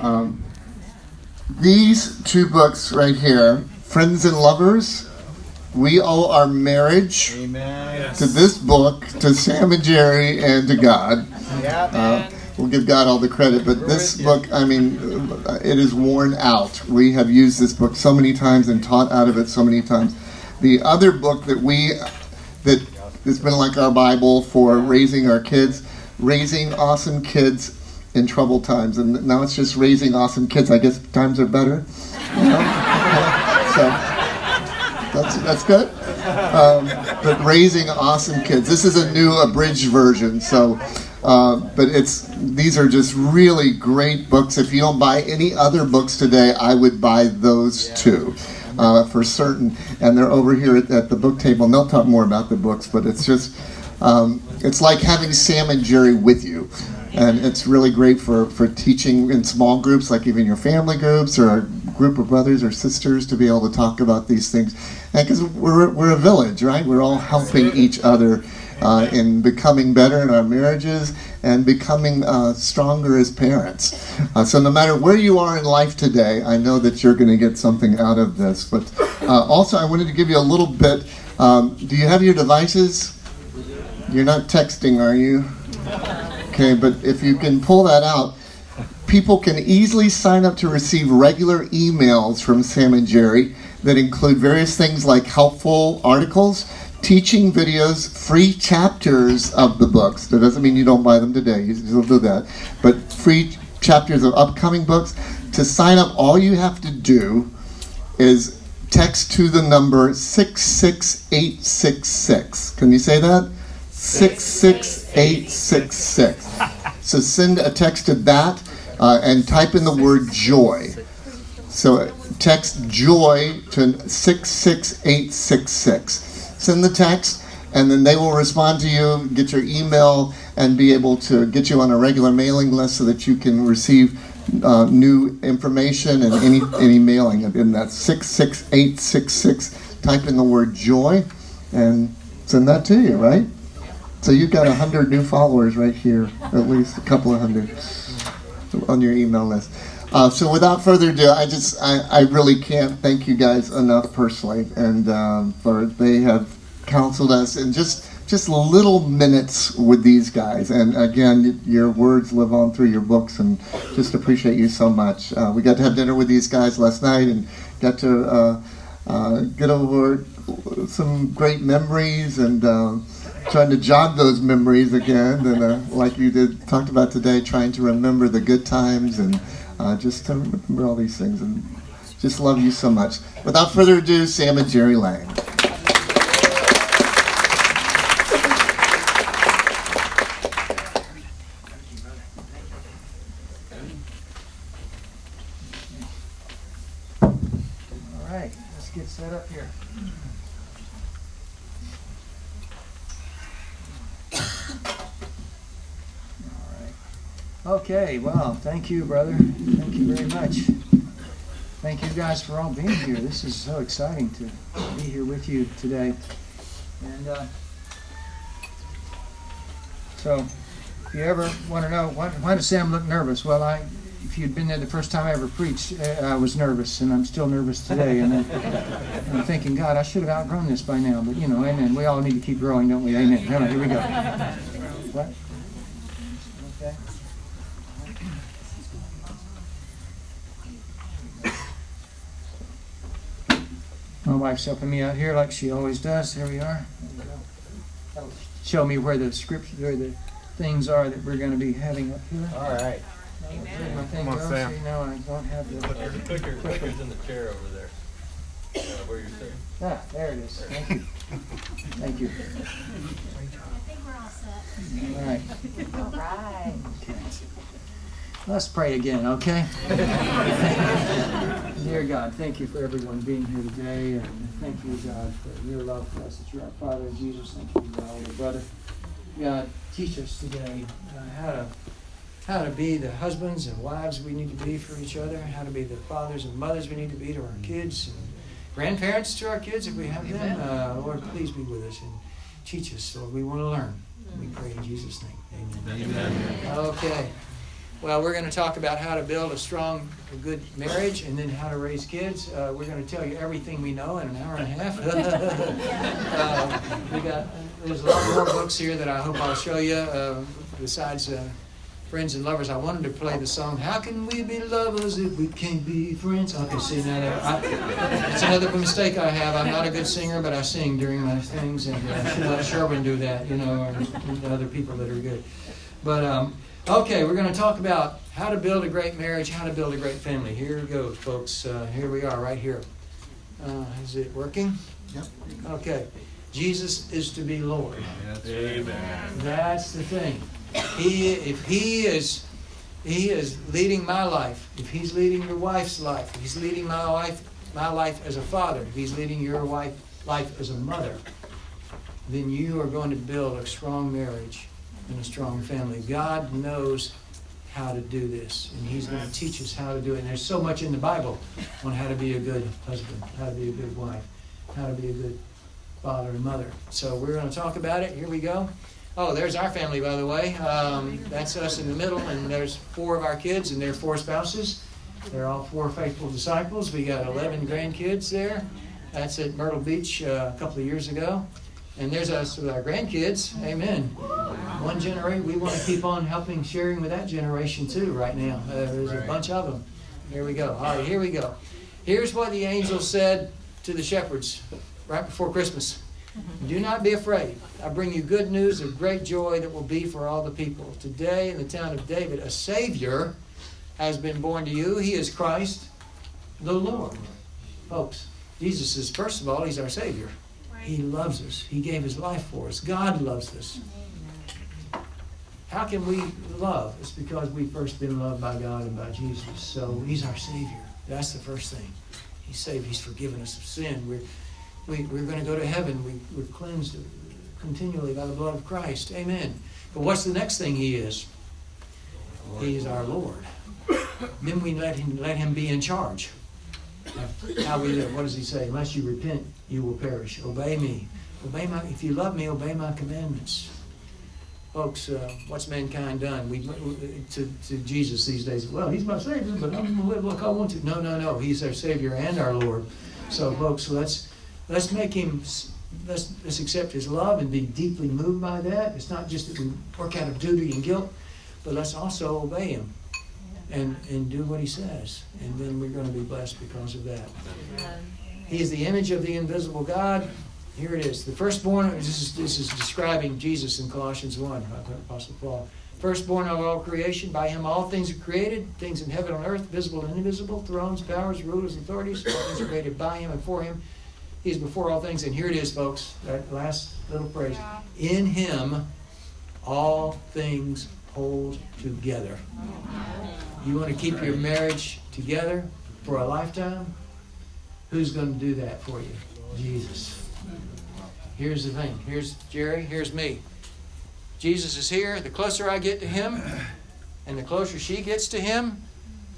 Um, these two books right here, Friends and Lovers, we owe our marriage Amen. to this book, to Sam and Geri, and to God. Yeah, Uh, we'll give God all the credit, but this book, I mean, uh, it is worn out. We have used this book so many times and taught out of it so many times. The other book that we, that has been like our Bible for raising our kids, Raising Awesome Kids in Troubled Times. And now it's just Raising Awesome Kids. I guess times are better. You know? so that's, that's good. Um, but raising awesome kids. This is a new abridged version. So, uh, but it's these are just really great books. If you don't buy any other books today, I would buy those two. Uh, for certain, and they're over here at, at the book table. And they'll talk more about the books, but it's just um, it's like having Sam and Geri with you, and it's really great for for teaching in small groups, like even your family groups or a group of brothers or sisters, to be able to talk about these things. And because we're we're a village, right? We're all helping each other uh, in becoming better in our marriages and becoming uh, stronger as parents. Uh, so no matter where you are in life today, I know that you're going to get something out of this. But uh, also, I wanted to give you a little bit. Um, do you have your devices? You're not texting, are you? Okay, but if you can pull that out, people can easily sign up to receive regular emails from Sam and Geri that include various things like helpful articles, teaching videos, free chapters of the books. That doesn't mean you don't buy them today, you still do that, but free chapters of upcoming books. To sign up, all you have to do is text to the number 66866. Can you say that? 66866. So send a text to that uh, and type in the word joy. So text joy to 66866. Send the text, and then they will respond to you, get your email, and be able to get you on a regular mailing list so that you can receive uh, new information and any any mailing. And that's 66866. Type in the word joy and send that to you, right? So you've got a hundred new followers right here, at least a couple of hundred on your email list. Uh, so without further ado, I just I, I really can't thank you guys enough personally, and um, for they have counseled us in just just little minutes with these guys. And again, your words live on through your books, and just appreciate you so much. Uh, we got to have dinner with these guys last night, and got to uh, uh, get over some great memories and. Trying to jog those memories again, and uh, like you did talked about today, trying to remember the good times and uh, just to remember all these things, and just love you so much. Without further ado, Sam and Geri Laing. All right, let's get set up here. All right. Okay, well, thank you, brother. Thank you very much. Thank you guys for all being here. This is so exciting to be here with you today. And uh, so, if you ever want to know why, why does Sam look nervous? Well, I, if you'd been there the first time I ever preached, uh, I was nervous, and I'm still nervous today. And, and I'm thinking, God, I should have outgrown this by now. But you know, Amen. We all need to keep growing, don't we? Amen. Right, here we go. What? Okay. My wife's helping me out here like she always does. Here we are. There we go. That'll show me where the scripture, where the things are that we're going to be having up here. All right. Where my thing Come on. Sam. See, now I don't have the. Put your clicker, clicker's in the chair over there. Uh, where you're sitting. Ah, there it is. Thank you. Thank you. I think we're all set. All right. All right. Okay. Let's pray again, okay? Dear God, thank you for everyone being here today, and thank you, God, for your love for us, that you're our Father in Jesus. Thank you, my older brother. God, teach us today uh, how to how to be the husbands and wives we need to be for each other, how to be the fathers and mothers we need to be to our kids, and grandparents to our kids if we have them. Uh, Lord, please be with us and teach us, Lord. We want to learn. We pray in Jesus' name. Amen. Amen. Okay. Well, we're going to talk about how to build a strong, a good marriage and then how to raise kids. Uh, we're going to tell you everything we know in an hour and a half. uh, we got, there's a lot more books here that I hope I'll show you uh, besides uh, Friends and Lovers. I wanted to play the song, How Can We Be Lovers If We Can't Be Friends? Okay, see, now that I, it's another mistake I have. I'm not a good singer, but I sing during my things, and uh, I should let Sherwin do that, you know, or other people that are good. But, um, Okay, we're going to talk about how to build a great marriage, how to build a great family. Here we go, folks. Uh, here we are, right here. Uh, is it working? Yep. Okay. Jesus is to be Lord. Amen. That's the thing. He, if He is, He is leading my life. If He's leading your wife's life, if He's leading my life, my life as a father, if He's leading your wife life as a mother, then you are going to build a strong marriage and a strong family. God knows how to do this, and He's going to teach us how to do it. And there's so much in the Bible on how to be a good husband, how to be a good wife, how to be a good father and mother. So we're going to talk about it. Here we go. Oh, there's our family, by the way. Um, that's us in the middle, and there's four of our kids and their four spouses. They're all four faithful disciples. We got 11 grandkids there. That's at Myrtle Beach uh, a couple of years ago. And there's us with our grandkids. Amen. One generation, we want to keep on helping, sharing with that generation too right now. Uh, there's a bunch of them. Here we go. All right, here we go. Here's what the angel said to the shepherds right before Christmas. Do not be afraid. I bring you good news of great joy that will be for all the people. Today, in the town of David, a Savior has been born to you. He is Christ the Lord. Folks, Jesus is, first of all, He's our Savior. He loves us. He gave His life for us. God loves us. How can we love? It's because we've first been loved by God and by Jesus. So He's our Savior. That's the first thing. He's saved. He's forgiven us of sin. We're, we, we're going to go to heaven. We, we're cleansed continually by the blood of Christ. Amen. But what's the next thing He is? He is our Lord. Then we let Him, let him be in charge. How we live. What does He say? Unless you repent, you will perish. Obey me. Obey my. If you love me, obey my commandments folks, uh, what's mankind done? We to, to Jesus these days. Well, he's my savior, but I'm gonna live like I want to. No, no, no. He's our savior and our Lord. So, folks, let's let's make him. Let's, let's accept his love and be deeply moved by that. It's not just that we work out of duty and guilt, but let's also obey him and, and do what he says. And then we're going to be blessed because of that. He is the image of the invisible God. Here it is. The firstborn, this is, this is describing Jesus in Colossians 1, uh, Apostle Paul. Firstborn of all creation, by him all things are created, things in heaven and earth, visible and invisible, thrones, powers, rulers, authorities, all things are created by him and for him. He's before all things. And here it is, folks, that last little phrase. In him all things hold together. You want to keep your marriage together for a lifetime? Who's going to do that for you? Jesus. Here's the thing. Here's Geri. Here's me. Jesus is here. The closer I get to him, and the closer she gets to him,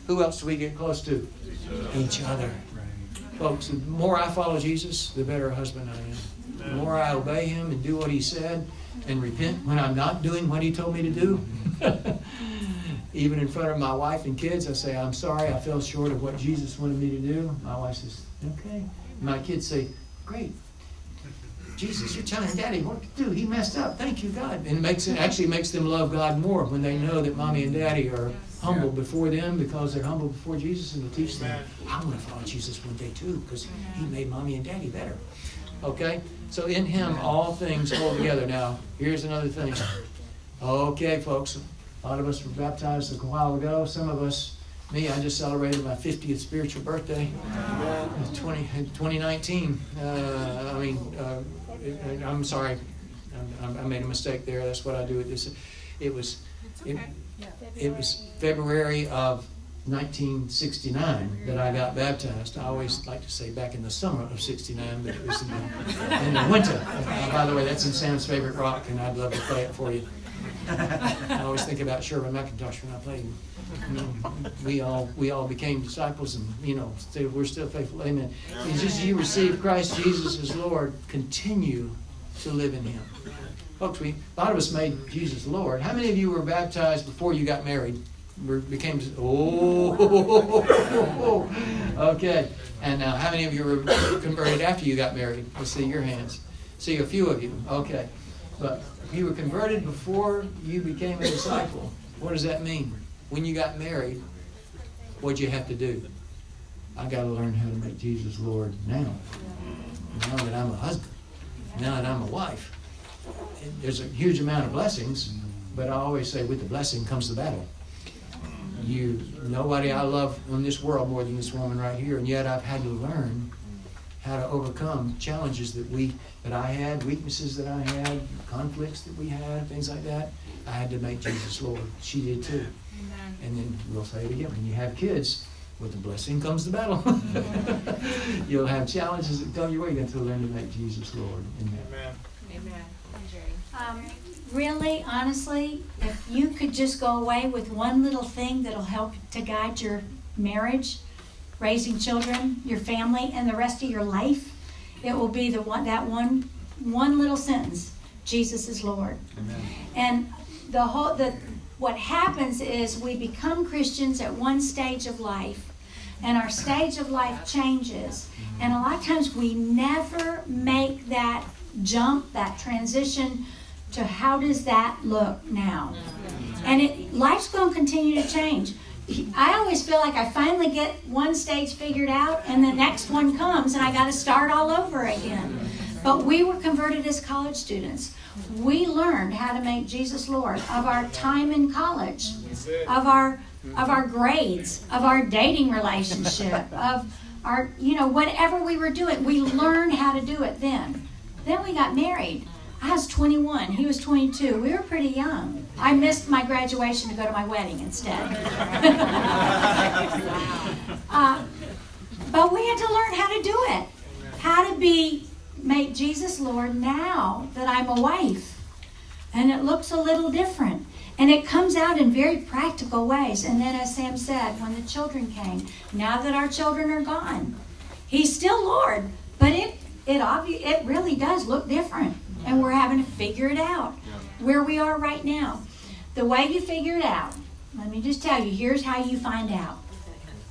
who else do we get close to? Each other. Folks, the more I follow Jesus, the better husband I am. The more I obey him and do what he said and repent when I'm not doing what he told me to do. Even in front of my wife and kids, I say, I'm sorry, I fell short of what Jesus wanted me to do. My wife says, okay. My kids say, great, Jesus, you're telling Daddy what to do. He messed up. Thank you, God. And it makes it actually makes them love God more when they know that mommy and daddy are humble before them because they're humble before Jesus and to teach them, I want to follow Jesus one day too because he made mommy and daddy better. Okay? So in him all things hold together. Now, here's another thing. Okay, folks. A lot of us were baptized a while ago. Some of us me, I just celebrated my 50th spiritual birthday, 20, 2019. Uh, I mean, uh, I'm sorry, I, I made a mistake there. That's what I do. With this, it was, it, it was February of 1969 that I got baptized. I always like to say back in the summer of 69, but it was in the, in the winter. Uh, by the way, that's in Sam's favorite rock, and I'd love to play it for you. I always think about Sherman McIntosh when I played. You we all we all became disciples, and you know, we're still faithful. Amen. It's just you receive Christ Jesus as Lord, continue to live in Him. Folks, we a lot of us made Jesus Lord. How many of you were baptized before you got married? became oh okay and now how many of you were converted after you got married let's see your hands see a few of you okay but you were converted before you became a disciple. What does that mean? When you got married what'd you have to do? I got to learn how to make jesus lord now. Now that i'm a husband. Now that i'm a wife. There's a huge amount of blessings but i always say with the blessing comes the battle. You nobody I love in this world more than this woman right here, and yet I've had to learn how to overcome challenges that we that I had, weaknesses that I had, conflicts that we had, things like that. I had to make Jesus Lord. She did too. Amen. And then we'll say it again. When you have kids, with the blessing comes the battle. You'll have challenges that come your way. You have to learn to make Jesus Lord. Amen. Amen. Um, really, honestly, if you could just go away with one little thing that'll help to guide your marriage, raising children, your family, and the rest of your life, it will be the one that one one little sentence: Jesus is Lord. Amen. And the whole the what happens is we become Christians at one stage of life, and our stage of life changes. And a lot of times we never make that jump, that transition to how does that look now? And it life's going to continue to change. I always feel like I finally get one stage figured out and the next one comes and I got to start all over again. But we were converted as college students. We learned how to make Jesus Lord of our time in college, of our of our grades, of our dating relationship, of our you know whatever we were doing. We learned how to do it then. Then we got married. I was 21. He was 22. We were pretty young. I missed my graduation to go to my wedding instead. uh, but we had to learn how to do it. How to be, make Jesus Lord now that I'm a wife. And it looks a little different. And it comes out in very practical ways. And then, as Sam said, when the children came, now that our children are gone, He's still Lord, but it it obvi- it really does look different and we're having to figure it out where we are right now. The way you figure it out, let me just tell you, here's how you find out.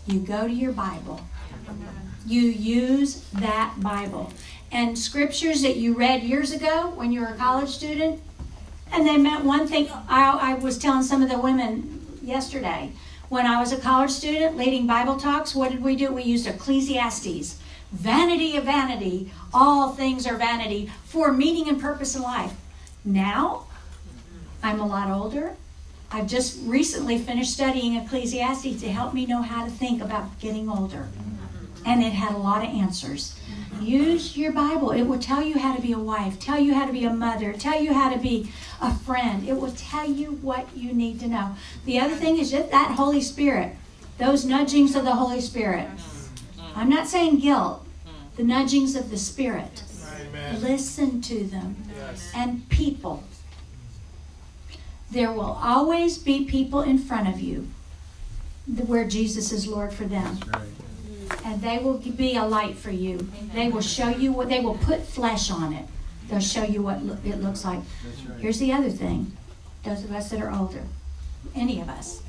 You go to your Bible. You use that Bible. And scriptures that you read years ago when you were a college student, and they meant one thing. I, I was telling some of the women yesterday, when I was a college student leading Bible talks, what did we do? We used Ecclesiastes vanity of vanity, all things are vanity for meaning and purpose in life. Now, I'm a lot older. I've just recently finished studying Ecclesiastes to help me know how to think about getting older. And it had a lot of answers. Use your Bible. It will tell you how to be a wife, tell you how to be a mother, tell you how to be a friend. It will tell you what you need to know. The other thing is that Holy Spirit, those nudgings of the Holy Spirit. I'm not saying guilt, hmm. the nudgings of the Spirit. Amen. Listen to them. Yes. And people. There will always be people in front of you where Jesus is Lord for them. Right. Hmm. And they will be a light for you. Amen. They will show you what, they will put flesh on it. They'll show you what it looks like. Right. Here's the other thing those of us that are older, any of us,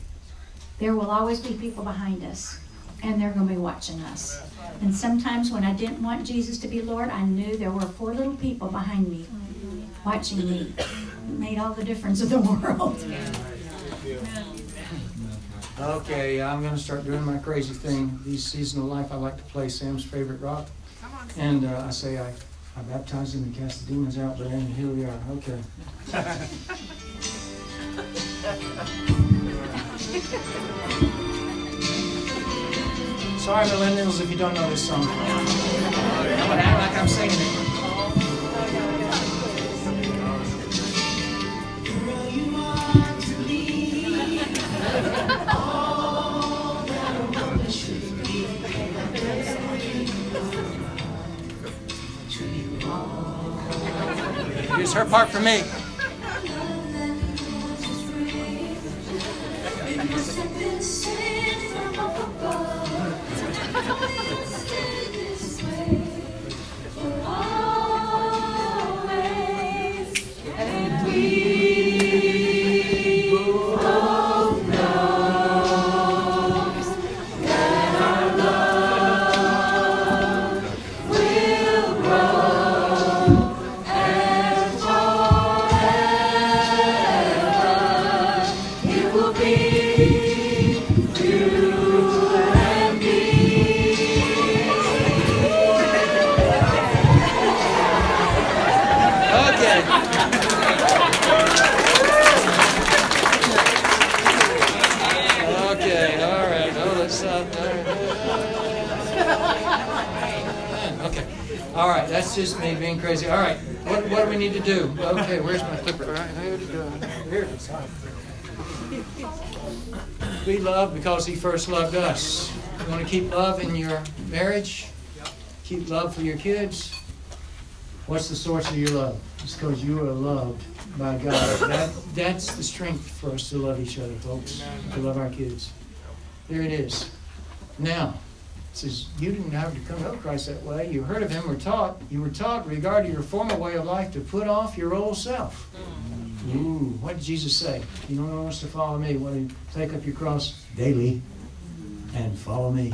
there will always be people behind us and they're going to be watching us. And sometimes when I didn't want Jesus to be Lord, I knew there were four little people behind me watching me. It made all the difference in the world. Okay, I'm going to start doing my crazy thing. These seasons of life, I like to play Sam's favorite rock. And uh, I say I, I baptize him and cast the demons out, but then here we are. Okay. Sorry, millennials, if you don't know this song. I'm to act like I'm singing it. Here's her part for me. That's just me being crazy. All right, what, what do we need to do? Okay, where's my clipper? All right, here it. Here it is. We love because He first loved us. You want to keep love in your marriage? Keep love for your kids? What's the source of your love? It's because you are loved by God. That, that's the strength for us to love each other, folks, to love our kids. There it is. Now, says, You didn't have to come to know Christ that way. You heard of him, were taught. You were taught regarding your former way of life to put off your old self. Mm. Ooh, what did Jesus say? You don't want us to follow me. Well, you take up your cross daily and follow me.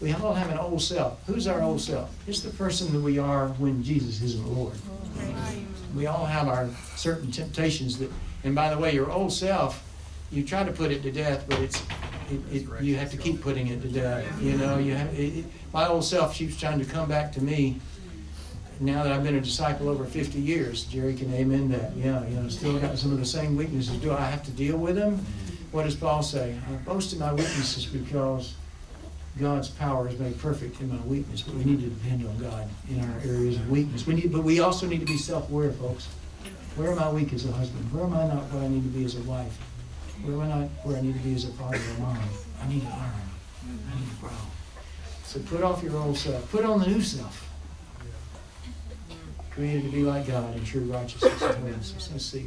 We all have an old self. Who's our old self? It's the person that we are when Jesus isn't Lord. Mm. We all have our certain temptations that, and by the way, your old self, you try to put it to death, but it's it, it, you have to keep putting it to death. You know, you have it, my old self keeps trying to come back to me. Now that I've been a disciple over 50 years, Geri can amen that. Yeah, you know, still got some of the same weaknesses. Do I have to deal with them? What does Paul say? I boast in my weaknesses because God's power is made perfect in my weakness. But we need to depend on God in our areas of weakness. We need, but we also need to be self-aware, folks. Where am I weak as a husband? Where am I not where I need to be as a wife? Where am I where I need to be as a father or mom? I need to learn. I need to grow. So put off your old self. Put on the new self. Created to be like God in true righteousness and holiness. Let's see.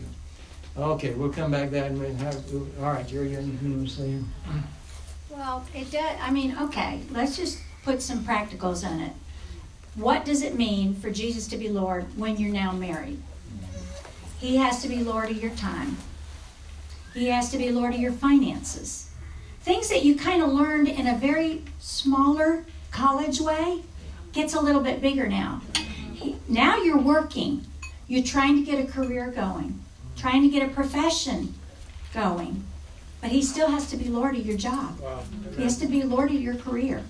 Okay, we'll come back to that and have. All right, Geri, you anything to say? Well, it does. I mean, okay, let's just put some practicals on it. What does it mean for Jesus to be Lord when you're now married? He has to be Lord of your time. He has to be Lord of your finances. Things that you kind of learned in a very smaller college way gets a little bit bigger now. Now you're working. You're trying to get a career going, trying to get a profession going. But he still has to be Lord of your job. He has to be Lord of your career.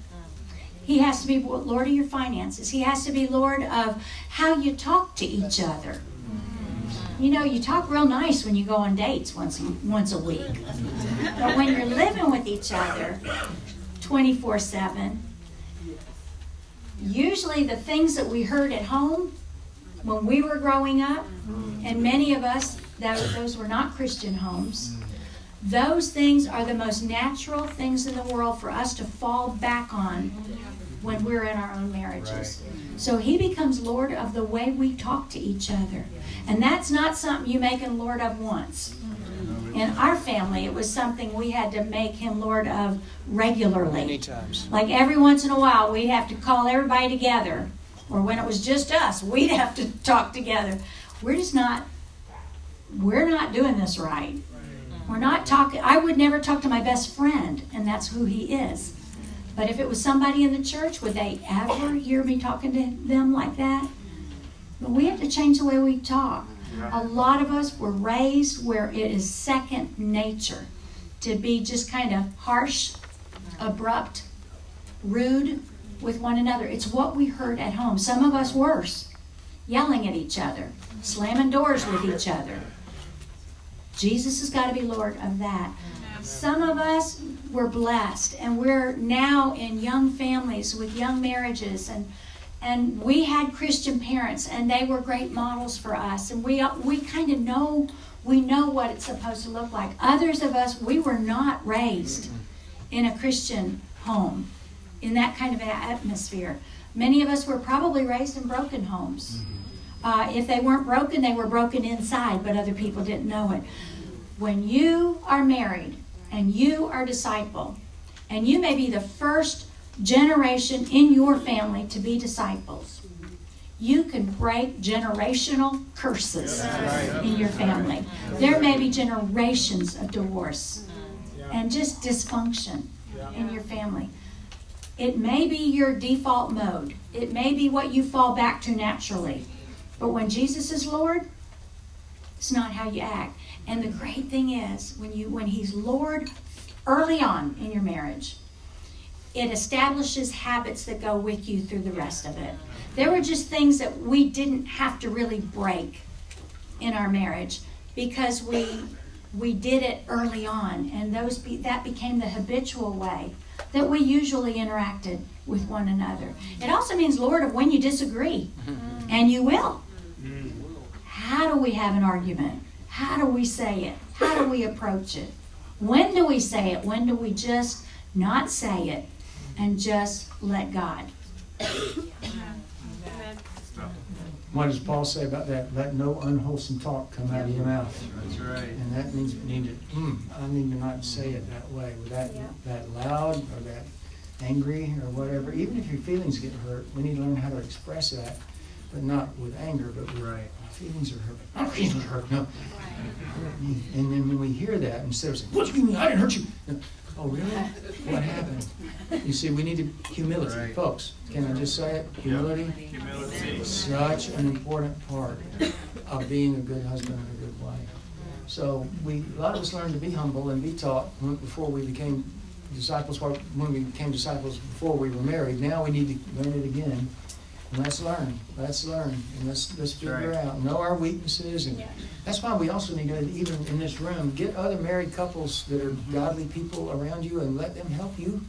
He has to be Lord of your finances. He has to be Lord of how you talk to each other. You know, you talk real nice when you go on dates once once a week. But when you're living with each other 24 7, usually the things that we heard at home when we were growing up, and many of us, that, those were not Christian homes, those things are the most natural things in the world for us to fall back on when we're in our own marriages. So he becomes Lord of the way we talk to each other. And that's not something you make him Lord of once. Mm-hmm. In our family, it was something we had to make him Lord of regularly. Many times. Like every once in a while, we'd have to call everybody together. Or when it was just us, we'd have to talk together. We're just not, we're not doing this right. We're not talking, I would never talk to my best friend, and that's who he is. But if it was somebody in the church, would they ever hear me talking to them like that? But we have to change the way we talk. A lot of us were raised where it is second nature to be just kind of harsh, abrupt, rude with one another. It's what we heard at home. Some of us worse, yelling at each other, slamming doors with each other. Jesus has got to be Lord of that. Some of us were blessed, and we're now in young families with young marriages, and and we had Christian parents, and they were great models for us, and we we kind of know we know what it's supposed to look like. Others of us, we were not raised in a Christian home, in that kind of atmosphere. Many of us were probably raised in broken homes. Uh, if they weren't broken, they were broken inside, but other people didn't know it. When you are married and you are disciple, and you may be the first generation in your family to be disciples, you can break generational curses in your family. There may be generations of divorce and just dysfunction in your family. It may be your default mode, it may be what you fall back to naturally. But when Jesus is Lord, it's not how you act. And the great thing is when you when he's Lord early on in your marriage, it establishes habits that go with you through the rest of it. There were just things that we didn't have to really break in our marriage because we we did it early on and those be, that became the habitual way that we usually interacted with one another. It also means, Lord, of when you disagree, mm-hmm. and you will. Mm-hmm. How do we have an argument? How do we say it? How do we approach it? When do we say it? When do we just not say it and just let God? What does Paul say about that? Let no unwholesome talk come out of your mouth. That's right. And that means we need to, mm, I need to not say it that way, with that, that loud or that angry or whatever. Even if your feelings get hurt, we need to learn how to express that, but not with anger, but with Right. feelings are hurt. My feelings are hurt, no. And then when we hear that, instead of saying, what do you mean, I didn't hurt you? Oh, really? What happened? You see, we need to, humility, Right. folks, can I just say it? Humility Humility. such an important part of being a good husband and a good wife. So we, a lot of us learned to be humble and be taught before we became disciples, when we became disciples before we were married. Now we need to learn it again. And let's learn, let's learn, and let's, let's figure Right. out, know our weaknesses, and that's why we also need to, even in this room, get other married couples that are godly people around you and let them help you,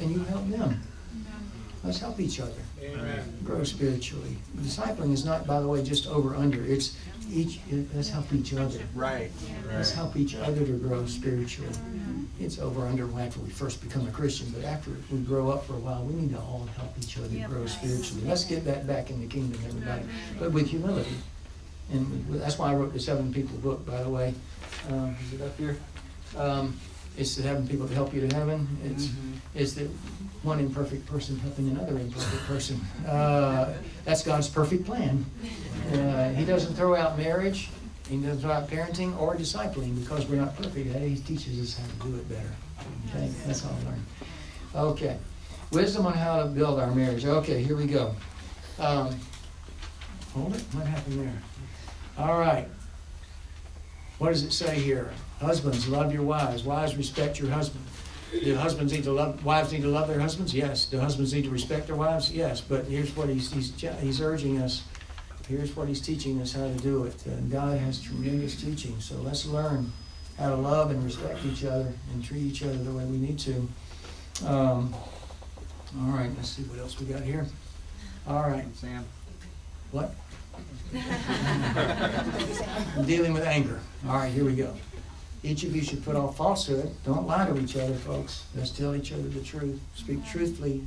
and you help them. Mm-hmm. Let's help each other grow spiritually. Discipling is not, by the way, just over under. It's each. Let's help each other. Right. Let's help each other to grow spiritually. Mm-hmm. It's over under after we first become a Christian, but after we grow up for a while, we need to all help each other grow spiritually. Let's get that back in the kingdom, everybody, but with humility. And that's why I wrote the Seven People book, by the way. Um, is it up here? Um, it's the having people to help you to heaven. It's it's the one imperfect person helping another imperfect person. Uh, that's God's perfect plan. Uh, he doesn't throw out marriage, He doesn't throw out parenting or discipling because we're not perfect. He teaches us how to do it better. Okay, that's all I learned. Okay, wisdom on how to build our marriage. Okay, here we go. Um, hold it. What happened there? All right. What does it say here? Husbands, love your wives. Wives, respect your husband. Do husbands need to love, wives need to love their husbands? Yes. Do husbands need to respect their wives? Yes. But here's what he's, he's, he's urging us. Here's what he's teaching us how to do it. And God has tremendous teaching. So let's learn how to love and respect each other and treat each other the way we need to. Um, all right, let's see what else we got here. All right. Sam. What? Dealing with anger. All right, here we go. Each of you should put off falsehood. Don't lie to each other, folks. Let's tell each other the truth. Speak truthfully.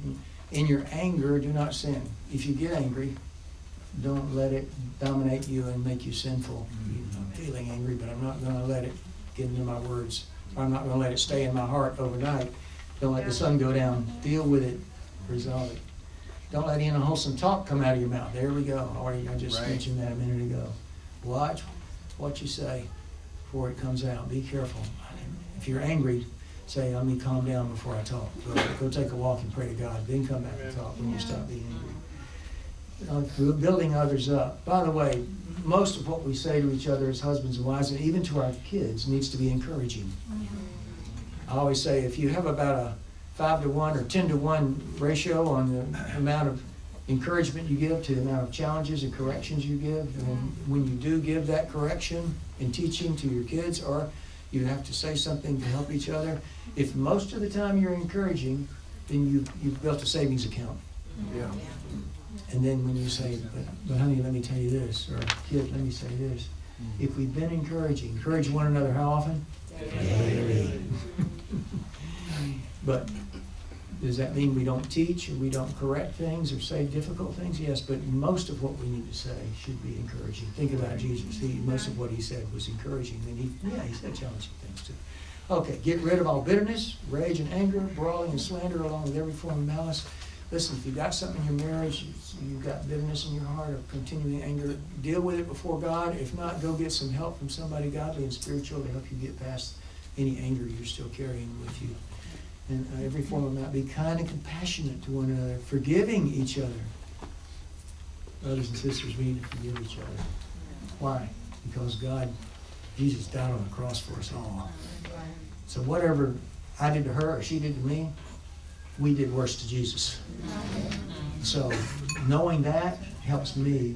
In your anger, do not sin. If you get angry, don't let it dominate you and make you sinful. Mm-hmm. I'm feeling angry, but I'm not going to let it get into my words. I'm not going to let it stay in my heart overnight. Don't let the sun go down. Deal with it. Resolve it. Don't let any unwholesome talk come out of your mouth. There we go. Already, I just Right. mentioned that a minute ago. Watch what you say before it comes out. Be careful. If you're angry, say, let me calm down before I talk. Go, go take a walk and pray to God. Then come back and talk when you stop being angry. Uh, building others up. By the way, most of what we say to each other as husbands and wives, and even to our kids, needs to be encouraging. I always say if you have about a five to one or ten to one ratio on the amount of encouragement you give to the amount of challenges and corrections you give, and when you do give that correction and teaching to your kids, or you have to say something to help each other, if most of the time you're encouraging, then you you've built a savings account. Yeah. And then when you say, but, but honey, let me tell you this, or kid, let me say this. Mm. If we've been encouraging, encourage one another how often? Daily. but does that mean we don't teach or we don't correct things or say difficult things? Yes, but most of what we need to say should be encouraging. Think about Jesus. He, most of what he said was encouraging. And he, yeah, he said challenging things too. Okay, get rid of all bitterness, rage and anger, brawling and slander, along with every form of malice. Listen, if you've got something in your marriage, you've got bitterness in your heart or continuing anger, deal with it before God. If not, go get some help from somebody godly and spiritual to help you get past any anger you're still carrying with you. And uh, every form of that, be kind and compassionate to one another, forgiving each other. Brothers and sisters, we need to forgive each other. Why? Because God, Jesus died on the cross for us all. So whatever I did to her or she did to me, we did worse to Jesus. So knowing that helps me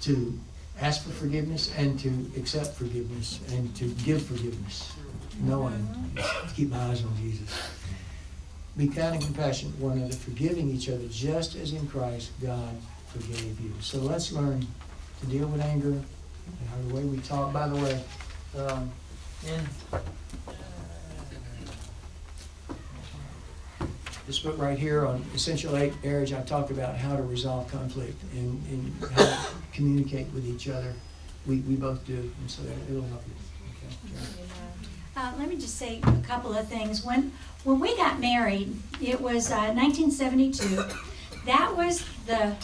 to ask for forgiveness and to accept forgiveness and to give forgiveness, knowing to keep my eyes on Jesus. Be kind and compassionate one another, forgiving each other, just as in Christ God forgave you. So let's learn to deal with anger and the way we talk. By the way, um, in this book right here on Essential Eight Marriage, I talk about how to resolve conflict and, and how to communicate with each other. We, we both do, and so it'll help you. Okay. Uh, let me just say a couple of things. When when we got married, it was uh, 1972. That was the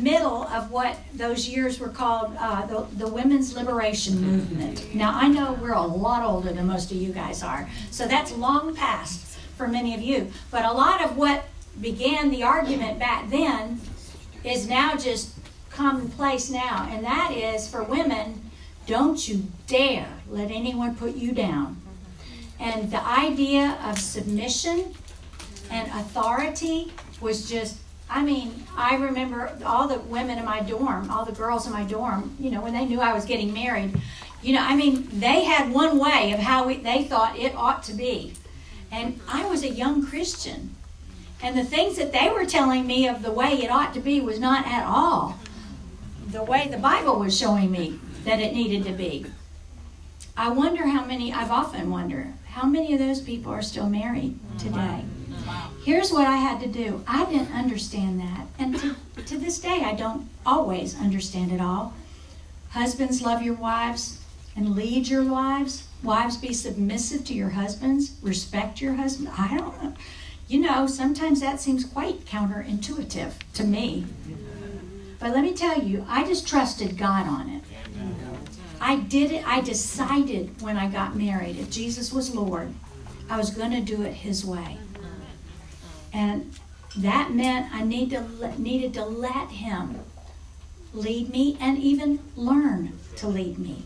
middle of what those years were called uh, the, the women's liberation movement. Now, I know we're a lot older than most of you guys are, so that's long past for many of you. But a lot of what began the argument back then is now just commonplace now, and that is for women don't you dare let anyone put you down. And the idea of submission and authority was just, I mean, I remember all the women in my dorm, all the girls in my dorm, you know, when they knew I was getting married, you know, I mean, they had one way of how we, they thought it ought to be. And I was a young Christian. And the things that they were telling me of the way it ought to be was not at all the way the Bible was showing me that it needed to be. I wonder how many, I've often wondered, how many of those people are still married today? Here's what I had to do. I didn't understand that. And to, to this day, I don't always understand it all. Husbands, love your wives and lead your wives. Wives, be submissive to your husbands. Respect your husband. I don't know. You know, sometimes that seems quite counterintuitive to me. But let me tell you, I just trusted God on it. I did it. I decided when I got married, if Jesus was Lord, I was going to do it His way. And that meant I need to, needed to let Him lead me and even learn to lead me.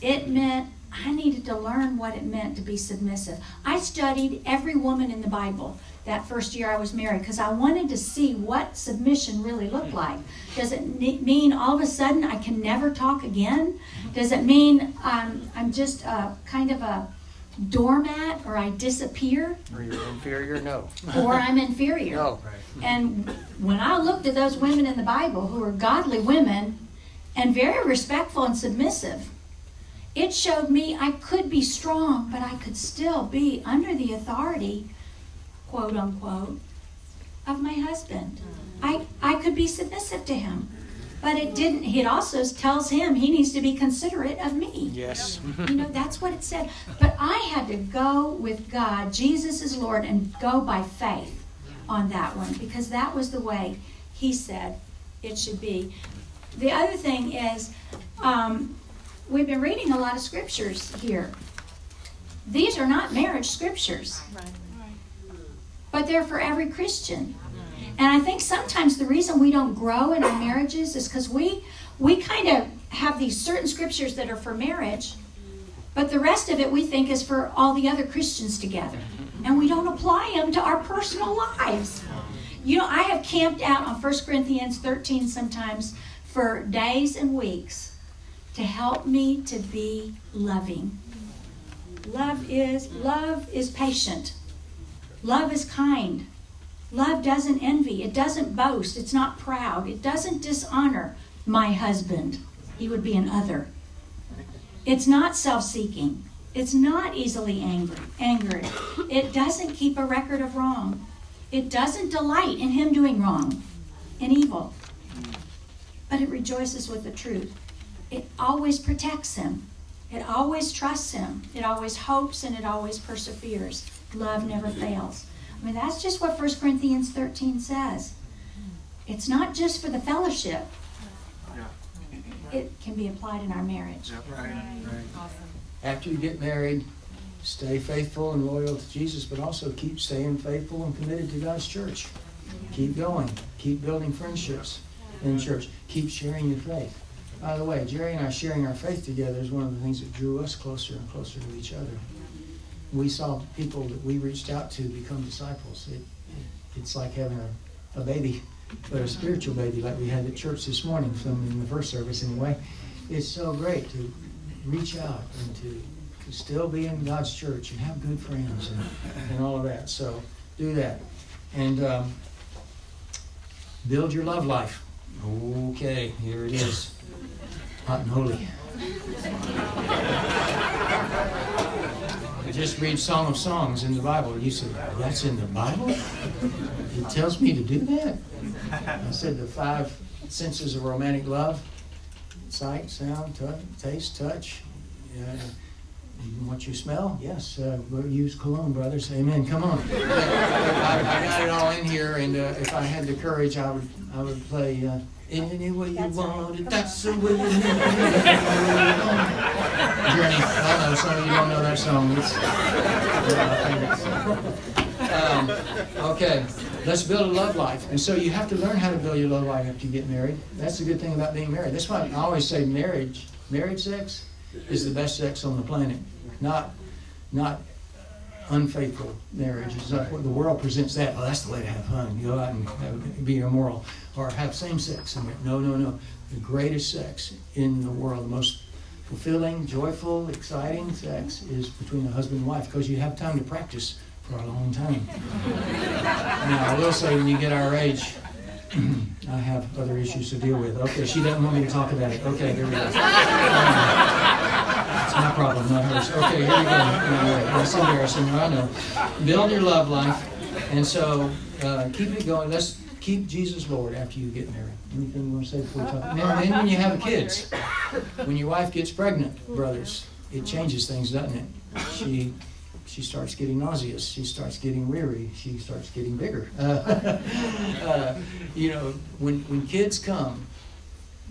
It meant I needed to learn what it meant to be submissive. I studied every woman in the Bible that first year I was married because I wanted to see what submission really looked like. Does it mean all of a sudden I can never talk again? Does it mean um, I'm just a, kind of a doormat or I disappear? Or you're inferior? No. or I'm inferior. No. And when I looked at those women in the Bible who were godly women and very respectful and submissive, it showed me I could be strong, but I could still be under the authority quote unquote, of my husband. I, I could be submissive to him. But it didn't, it also tells him he needs to be considerate of me. Yes. you know, that's what it said. But I had to go with God, Jesus is Lord, and go by faith on that one because that was the way he said it should be. The other thing is, um, we've been reading a lot of scriptures here. These are not marriage scriptures. But they're for every Christian. And I think sometimes the reason we don't grow in our marriages is because we we kind of have these certain scriptures that are for marriage, but the rest of it we think is for all the other Christians together. And we don't apply them to our personal lives. You know, I have camped out on 1 Corinthians 13 sometimes for days and weeks to help me to be loving. Love is love is patient. Love is kind. Love doesn't envy. It doesn't boast. It's not proud. It doesn't dishonor my husband. He would be an other. It's not self seeking. It's not easily angry, angered. It doesn't keep a record of wrong. It doesn't delight in him doing wrong and evil. But it rejoices with the truth. It always protects him. It always trusts him. It always hopes and it always perseveres love never fails. I mean, that's just what 1 Corinthians 13 says. It's not just for the fellowship, it can be applied in our marriage. Right, right. Awesome. After you get married, stay faithful and loyal to Jesus, but also keep staying faithful and committed to God's church. Keep going. Keep building friendships in church. Keep sharing your faith. By the way, Geri and I sharing our faith together is one of the things that drew us closer and closer to each other we saw people that we reached out to become disciples. It, it's like having a, a baby, but a spiritual baby like we had at church this morning, from in the first service anyway. It's so great to reach out and to, to still be in God's church and have good friends and, and all of that. So do that. And um, build your love life. Okay, here it is. Hot and holy. I just read Song of Songs in the Bible. You said, that's in the Bible? It tells me to do that? I said the five senses of romantic love sight, sound, touch, taste, touch. Uh, what you smell? Yes, uh, we'll use cologne, brothers. Amen. Come on. I, I, got it all in here, and uh, if I had the courage, I would I would play uh, any way you that's want it. That's the way you need it. Journey. I know some of you don't know that song. It's, um, okay, let's build a love life. And so you have to learn how to build your love life after you get married. That's the good thing about being married. That's why I always say marriage, married sex, is the best sex on the planet. Not, not unfaithful marriage. It's not what the world presents that. Oh, that's the way to have fun. You go out and have, be immoral or have same sex. No, no, no. The greatest sex in the world, the most fulfilling, joyful, exciting sex is between a husband and wife because you have time to practice for a long time. now, I will say when you get our age, I have other issues to deal with. Okay, she doesn't want me to talk about it. Okay, here we go. it's my problem, not hers. Okay, here we go. that's embarrassing. I know. Build your love life. And so uh, keep it going. Let's keep Jesus Lord after you get married. Anything you want to say before we talk? Then when you have kids, when your wife gets pregnant, brothers, it changes things, doesn't it? She she starts getting nauseous. She starts getting weary. She starts getting bigger. Uh, uh, you know, when, when kids come,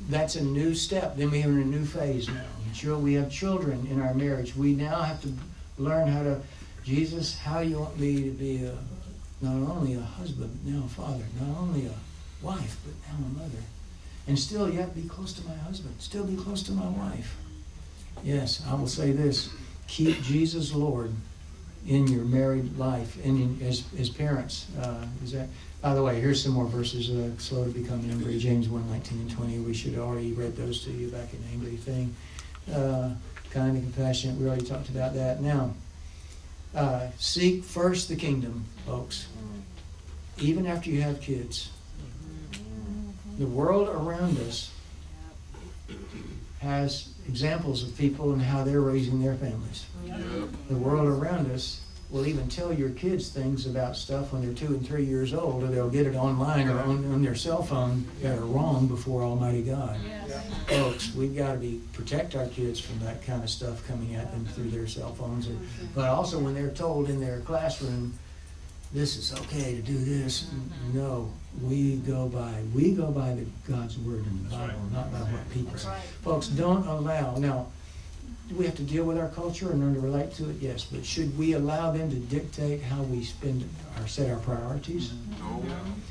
that's a new step. Then we are in a new phase now. We have children in our marriage. We now have to learn how to, Jesus, how you want me to be a, not only a husband, now a father, not only a wife, but now a mother. And still, yet be close to my husband. Still be close to my wife. Yes, I will say this keep Jesus Lord in your married life and in, as, as parents. Uh, is that, by the way, here's some more verses. Uh, slow to become angry, James 1, 19 and 20. We should already read those to you back in angry thing. Uh, kind and compassionate, we already talked about that. Now, uh, seek first the kingdom, folks. Even after you have kids. The world around us has examples of people and how they're raising their families. The world around us will even tell your kids things about stuff when they're two and three years old, or they'll get it online or on, on their cell phone that are wrong before Almighty God. Folks, we've got to be protect our kids from that kind of stuff coming at them through their cell phones, or, mm-hmm. but also when they're told in their classroom, this is okay to do this. Mm-hmm. No, we go by we go by the God's word in the Bible, not by what people say. Folks, don't allow now. We have to deal with our culture and learn to relate to it, yes. But should we allow them to dictate how we spend our set our priorities? No.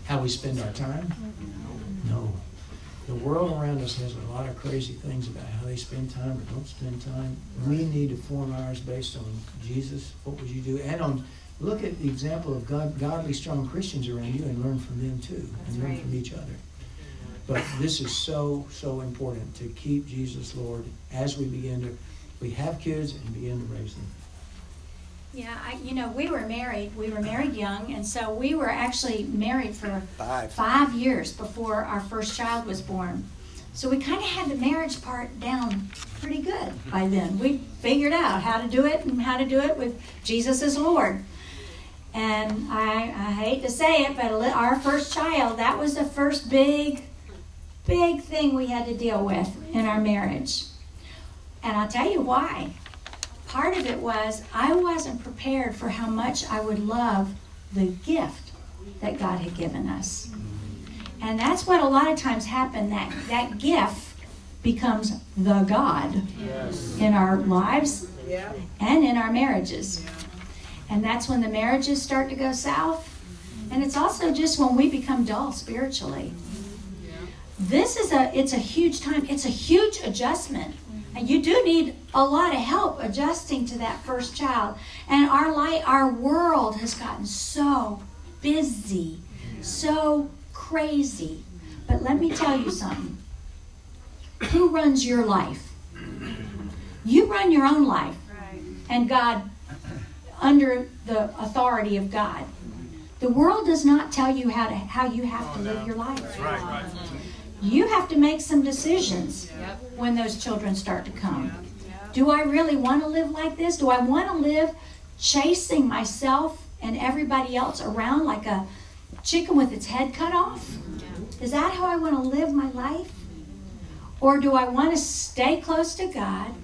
How we spend our time? No. The world around us has a lot of crazy things about how they spend time or don't spend time. We need to form ours based on Jesus. What would you do? And on look at the example of God, godly, strong Christians around you and learn from them too, That's and learn right. from each other. But this is so, so important to keep Jesus Lord as we begin to, we have kids and begin to raise them. Yeah, I, you know, we were married. We were married young, and so we were actually married for five, five years before our first child was born. So we kind of had the marriage part down pretty good mm-hmm. by then. We figured out how to do it and how to do it with Jesus as Lord. And I, I hate to say it, but our first child, that was the first big, big thing we had to deal with in our marriage. And I'll tell you why. Part of it was I wasn't prepared for how much I would love the gift that God had given us. And that's what a lot of times happen that that gift becomes the God yes. in our lives yeah. and in our marriages. And that's when the marriages start to go south. And it's also just when we become dull spiritually. This is a it's a huge time. It's a huge adjustment. And you do need a lot of help adjusting to that first child. And our light our world has gotten so busy, so crazy. But let me tell you something. Who runs your life? You run your own life. And God under the authority of God. The world does not tell you how to how you have to oh, live your life. Right, right. You have to make some decisions when those children start to come. Do I really want to live like this? Do I want to live chasing myself and everybody else around like a chicken with its head cut off? Is that how I want to live my life? Or do I want to stay close to God,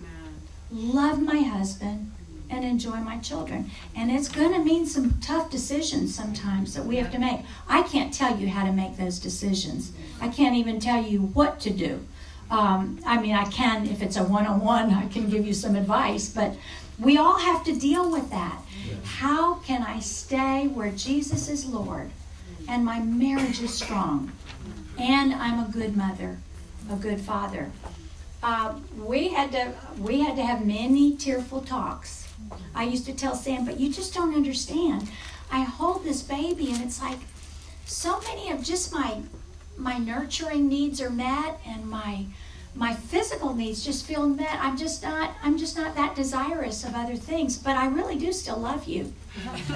love my husband, and enjoy my children? And it's going to mean some tough decisions sometimes that we have to make. I can't tell you how to make those decisions. I can't even tell you what to do. Um, I mean, I can, if it's a one on one, I can give you some advice, but we all have to deal with that. How can I stay where Jesus is Lord and my marriage is strong and I'm a good mother, a good father? Uh, we had to we had to have many tearful talks. I used to tell Sam, but you just don't understand. I hold this baby and it's like so many of just my my nurturing needs are met and my my physical needs just feel met. I'm just not I'm just not that desirous of other things, but I really do still love you.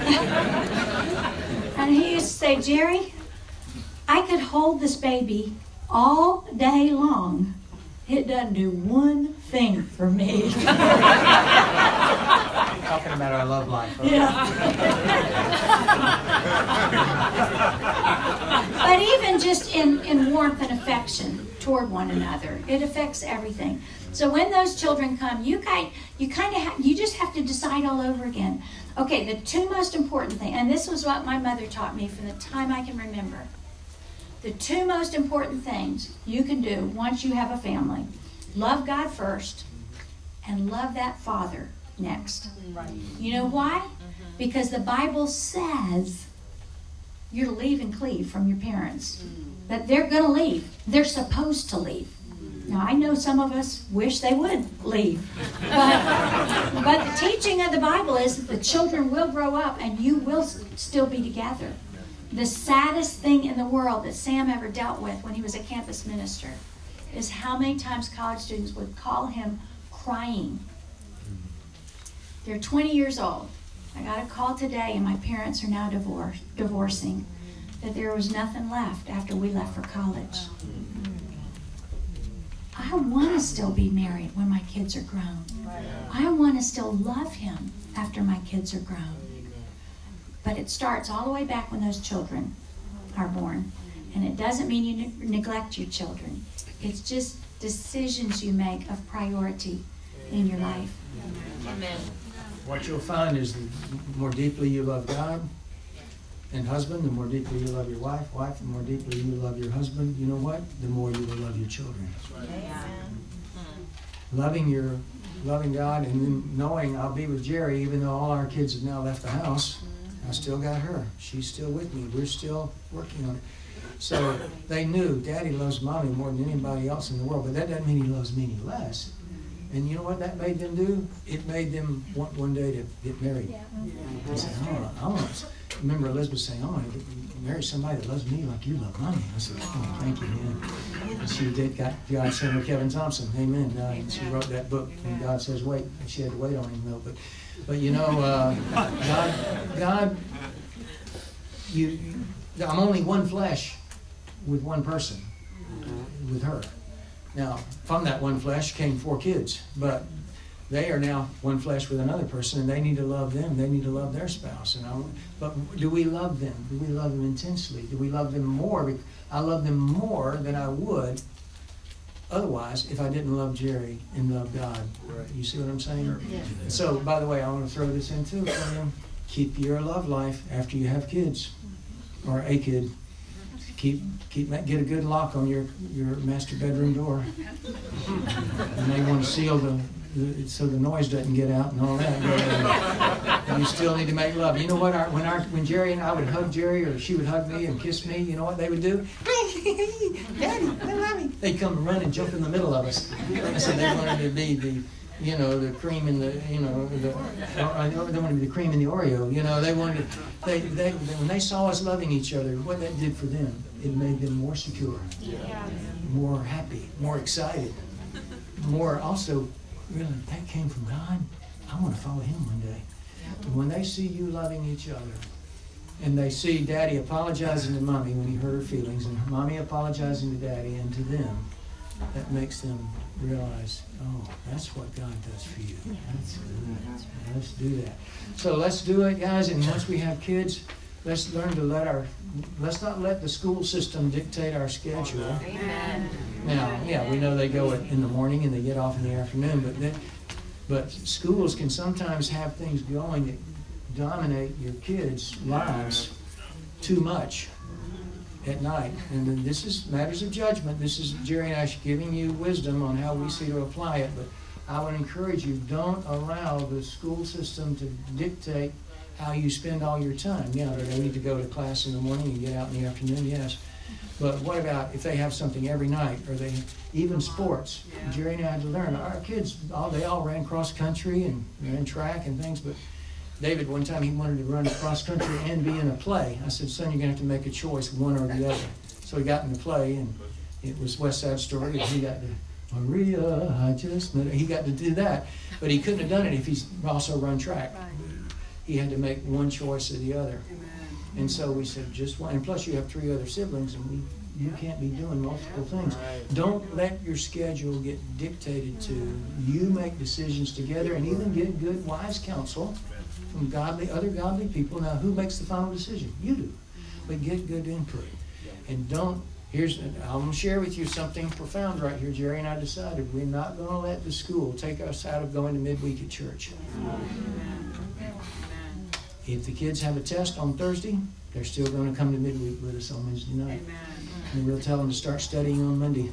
and he used to say, Geri, I could hold this baby all day long. It doesn't do one thing for me. Talking about our love life. huh? Yeah. but even just in, in warmth and affection toward one another, it affects everything. So when those children come, you kind you kind of ha- you just have to decide all over again. Okay, the two most important things, and this was what my mother taught me from the time I can remember. The two most important things you can do once you have a family: love God first, and love that father next. Right. You know why? Because the Bible says you're to leave and cleave from your parents. That they're going to leave. They're supposed to leave. Now, I know some of us wish they would leave. But, but the teaching of the Bible is that the children will grow up and you will still be together. The saddest thing in the world that Sam ever dealt with when he was a campus minister is how many times college students would call him crying. They're 20 years old. I got a call today, and my parents are now divorced, divorcing, that there was nothing left after we left for college. I want to still be married when my kids are grown. I want to still love him after my kids are grown. But it starts all the way back when those children are born. And it doesn't mean you ne- neglect your children, it's just decisions you make of priority in your life. What you'll find is the more deeply you love God and husband, the more deeply you love your wife, wife, the more deeply you love your husband, you know what? The more you will love your children. Loving your loving God and then knowing I'll be with Geri even though all our kids have now left the house. I still got her. She's still with me. We're still working on it. So they knew Daddy loves Mommy more than anybody else in the world, but that doesn't mean he loves me any less. And you know what that made them do? It made them want one day to get married. They said, I want, I want. Remember Elizabeth saying, I want to marry somebody that loves me like you love mommy. I said, oh, thank you, man. And she did. Got God sent her Kevin Thompson. Amen. Uh, and she wrote that book. And God says, wait. And she had to wait on him though. But, but you know, uh, God, God, you, you, I'm only one flesh with one person, with her. Now, from that one flesh came four kids, but they are now one flesh with another person, and they need to love them. They need to love their spouse. And I, but do we love them? Do we love them intensely? Do we love them more? I love them more than I would otherwise if I didn't love Geri and love God. Right. You see what I'm saying? And so, by the way, I want to throw this in too. William. Keep your love life after you have kids or a kid. Keep keep get a good lock on your your master bedroom door. You may want to seal the, the so the noise doesn't get out and all that. Uh, you still need to make love. You know what? Our, when our when Geri and I would hug Geri or she would hug me and kiss me, you know what they would do? Daddy, I. They'd come and run and jump in the middle of us. Said they wanted to be the you know, the cream in the, you know, the, I they to be the cream in the Oreo. You know, they wanted, they, they, they, when they saw us loving each other, what that did for them, it made them more secure, more happy, more excited, more also, really, that came from God. I want to follow Him one day. And when they see you loving each other, and they see daddy apologizing to mommy when he hurt her feelings, and mommy apologizing to daddy and to them, that makes them realize, oh, that's what God does for you. That's good. Let's do that. So let's do it, guys. And once we have kids, let's learn to let our let's not let the school system dictate our schedule. Oh, Amen. Now, yeah, we know they go in the morning and they get off in the afternoon, but then, but schools can sometimes have things going that dominate your kids' lives too much at night. And then this is matters of judgment. This is Geri and I giving you wisdom on how we see to apply it. But I would encourage you, don't allow the school system to dictate how you spend all your time. Yeah, do they need to go to class in the morning and get out in the afternoon, yes. But what about if they have something every night, or they even sports? Geri and I had to learn. Our kids, all they all ran cross country and ran track and things, but David, one time he wanted to run cross country and be in a play. I said, son, you're going to have to make a choice, one or the other. So he got in the play, and it was West Side Story, and he got to, Maria, I just met He got to do that. But he couldn't have done it if he's also run track. He had to make one choice or the other. And so we said, just one. And plus, you have three other siblings, and we you can't be doing multiple things. Don't let your schedule get dictated to. You make decisions together and even get good, wise counsel from godly, other godly people. Now, who makes the final decision? You do. But get good input. And don't, here's, I'm going to share with you something profound right here. Geri and I decided we're not going to let the school take us out of going to midweek at church. If the kids have a test on Thursday, they're still going to come to midweek with us on Wednesday night. And we'll tell them to start studying on Monday.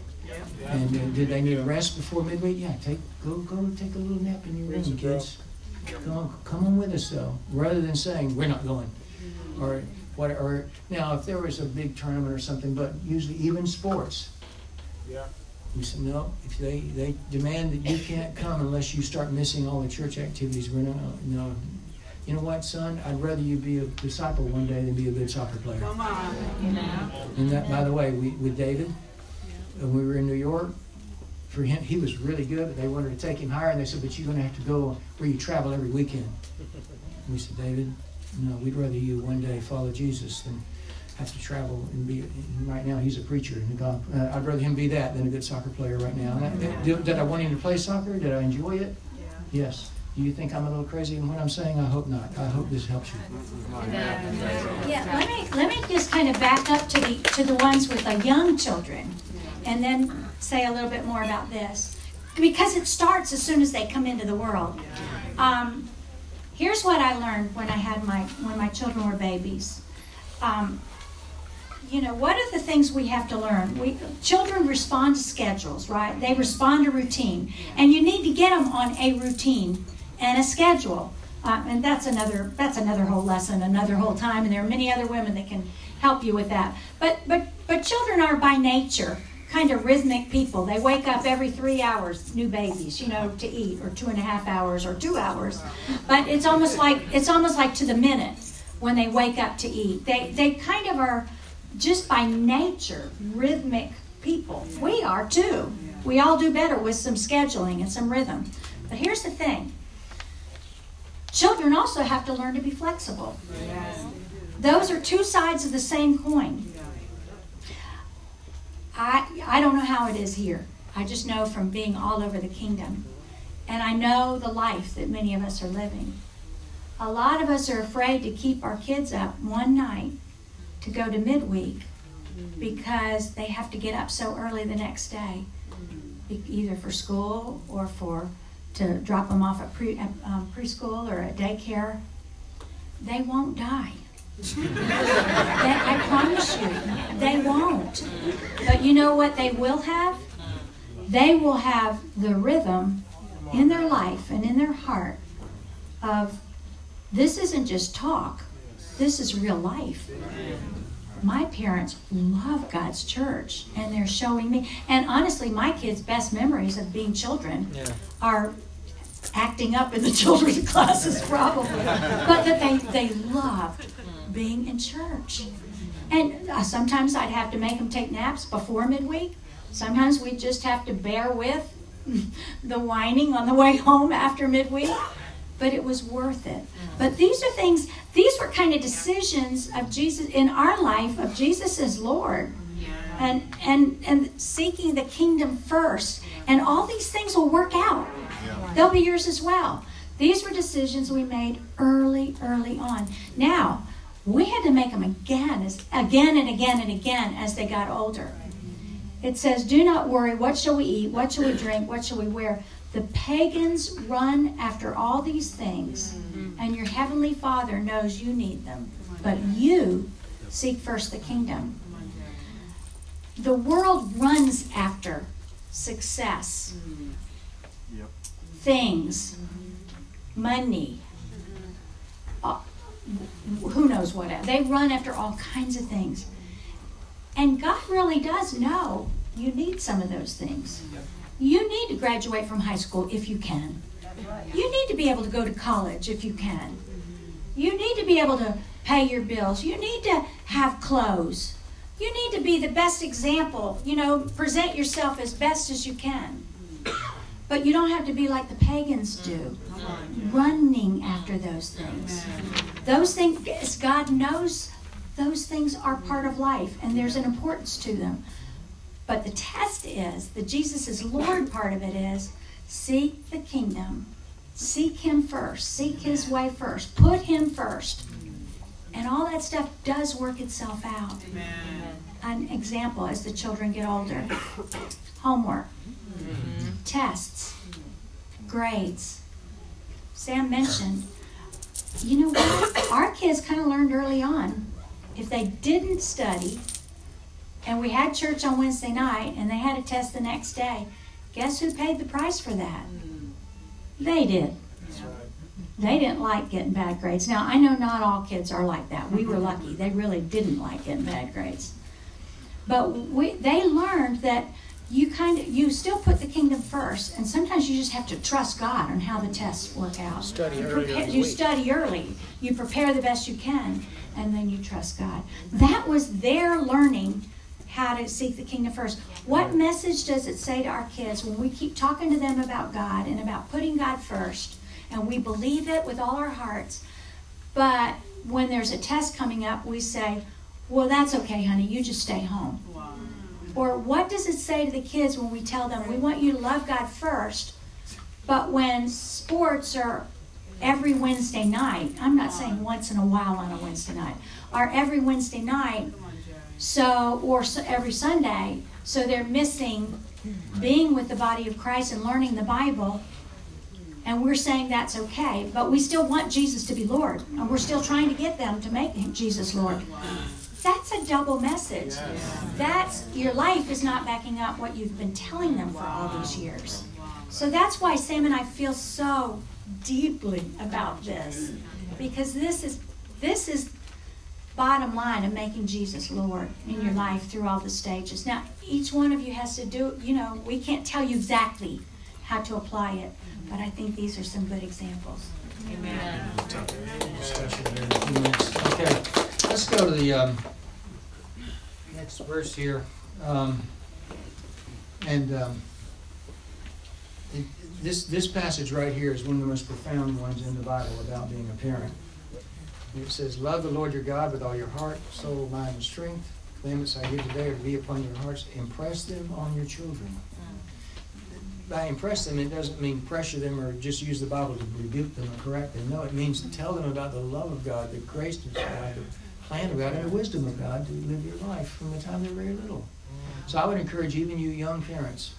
And uh, did they need a rest before midweek? Yeah, take go go take a little nap in your room, kids. Come on, come on with us though, rather than saying we're not going, or what? Or now, if there was a big tournament or something, but usually even sports. Yeah. We said no. If they they demand that you can't come unless you start missing all the church activities, we're not. No. You know what, son? I'd rather you be a disciple one day than be a good soccer player. Come on. And that, by the way, we, with David, when we were in New York, for him, he was really good, but they wanted to take him higher, and they said, but you're going to have to go where you travel every weekend. And we said, David, no, we'd rather you one day follow Jesus than have to travel and be. And right now, he's a preacher, and God, uh, I'd rather him be that than a good soccer player right now. I, did, did I want him to play soccer? Did I enjoy it? Yes. Do you think I'm a little crazy in what I'm saying? I hope not. I hope this helps you. Yeah, let me let me just kind of back up to the to the ones with the young children, and then say a little bit more about this because it starts as soon as they come into the world. Um, here's what I learned when I had my when my children were babies. Um, you know, what are the things we have to learn? We children respond to schedules, right? They respond to routine, and you need to get them on a routine and a schedule. Uh, and that's another that's another whole lesson, another whole time. And there are many other women that can help you with that. But but but children are by nature kind of rhythmic people. They wake up every three hours, new babies, you know, to eat, or two and a half hours, or two hours. But it's almost like it's almost like to the minute when they wake up to eat. They they kind of are just by nature rhythmic people. We are too. We all do better with some scheduling and some rhythm. But here's the thing children also have to learn to be flexible. Those are two sides of the same coin. I, I don't know how it is here. I just know from being all over the kingdom. And I know the life that many of us are living. A lot of us are afraid to keep our kids up one night to go to midweek because they have to get up so early the next day, either for school or for to drop them off at pre, um, preschool or at daycare. They won't die. they, I promise you, they won't. But you know what they will have? They will have the rhythm in their life and in their heart of this isn't just talk, this is real life. My parents love God's church and they're showing me. And honestly, my kids' best memories of being children Yeah. are acting up in the children's classes, probably. but that they, they loved being in church. And uh, sometimes I'd have to make them take naps before midweek. Sometimes we'd just have to bear with the whining on the way home after midweek. But it was worth it. But these are things these were kind of decisions of Jesus in our life of Jesus as Lord. And, and and seeking the kingdom first. And all these things will work out. They'll be yours as well. These were decisions we made early early on. Now we had to make them again as again and again and again as they got older. It says do not worry. What shall we eat? What shall we drink? What shall we wear the pagans run after all these things and your heavenly father knows you need them but you seek first the kingdom the world runs after success, Yep. things, money, uh, who knows what. They run after all kinds of things. And God really does know you need some of those things. You need to graduate from high school if you can. You need to be able to go to college if you can. You need to be able to pay your bills. You need to have clothes. You need to be the best example. You know, present yourself as best as you can. But you don't have to be like the pagans do, running after those things. Those things, God knows those things are part of life and there's an importance to them. But the test is, the Jesus is Lord part of it is, seek the kingdom. Seek Him first. Seek His way first. Put Him first. And all that stuff does work itself out. An example as the children get older homework, mm-hmm. tests, grades. Sam mentioned, you know what? Our kids kind of learned early on if they didn't study and we had church on Wednesday night and they had a test the next day, guess who paid the price for that? They did. They didn't like getting bad grades. Now, I know not all kids are like that. We were lucky. They really didn't like getting bad grades. But we, they learned that you kind of you still put the kingdom first, and sometimes you just have to trust God on how the tests work out. Study you prepare, you study early. You prepare the best you can, and then you trust God. That was their learning how to seek the kingdom first. What message does it say to our kids when we keep talking to them about God and about putting God first, and we believe it with all our hearts, but when there's a test coming up, we say, "Well, that's okay, honey. You just stay home." Or what does it say to the kids when we tell them we want you to love God first, but when sports are every Wednesday night, I'm not saying once in a while on a Wednesday night, are every Wednesday night, so or so every Sunday, so they're missing being with the body of Christ and learning the Bible. And we're saying that's okay, but we still want Jesus to be Lord, and we're still trying to get them to make Jesus Lord. That's a double message. That's your life is not backing up what you've been telling them for all these years. So that's why Sam and I feel so deeply about this because this is this is bottom line of making Jesus Lord in your life through all the stages. Now, each one of you has to do, you know, we can't tell you exactly how to apply it, but I think these are some good examples. discussion here in a few minutes. Okay, let's go to the um, next verse here. Um, and um, it, this this passage right here is one of the most profound ones in the Bible about being a parent. It says, "Love the Lord your God with all your heart, soul, mind, and strength." Commandments I give today are to be upon your hearts. Impress them on your children. Mm. By impress them, it doesn't mean pressure them or just use the Bible to rebuke them or correct them. No, it means to tell them about the love of God, the grace of God, the plan of God, and the wisdom of God to live your life from the time they're very little. Mm. So I would encourage even you young parents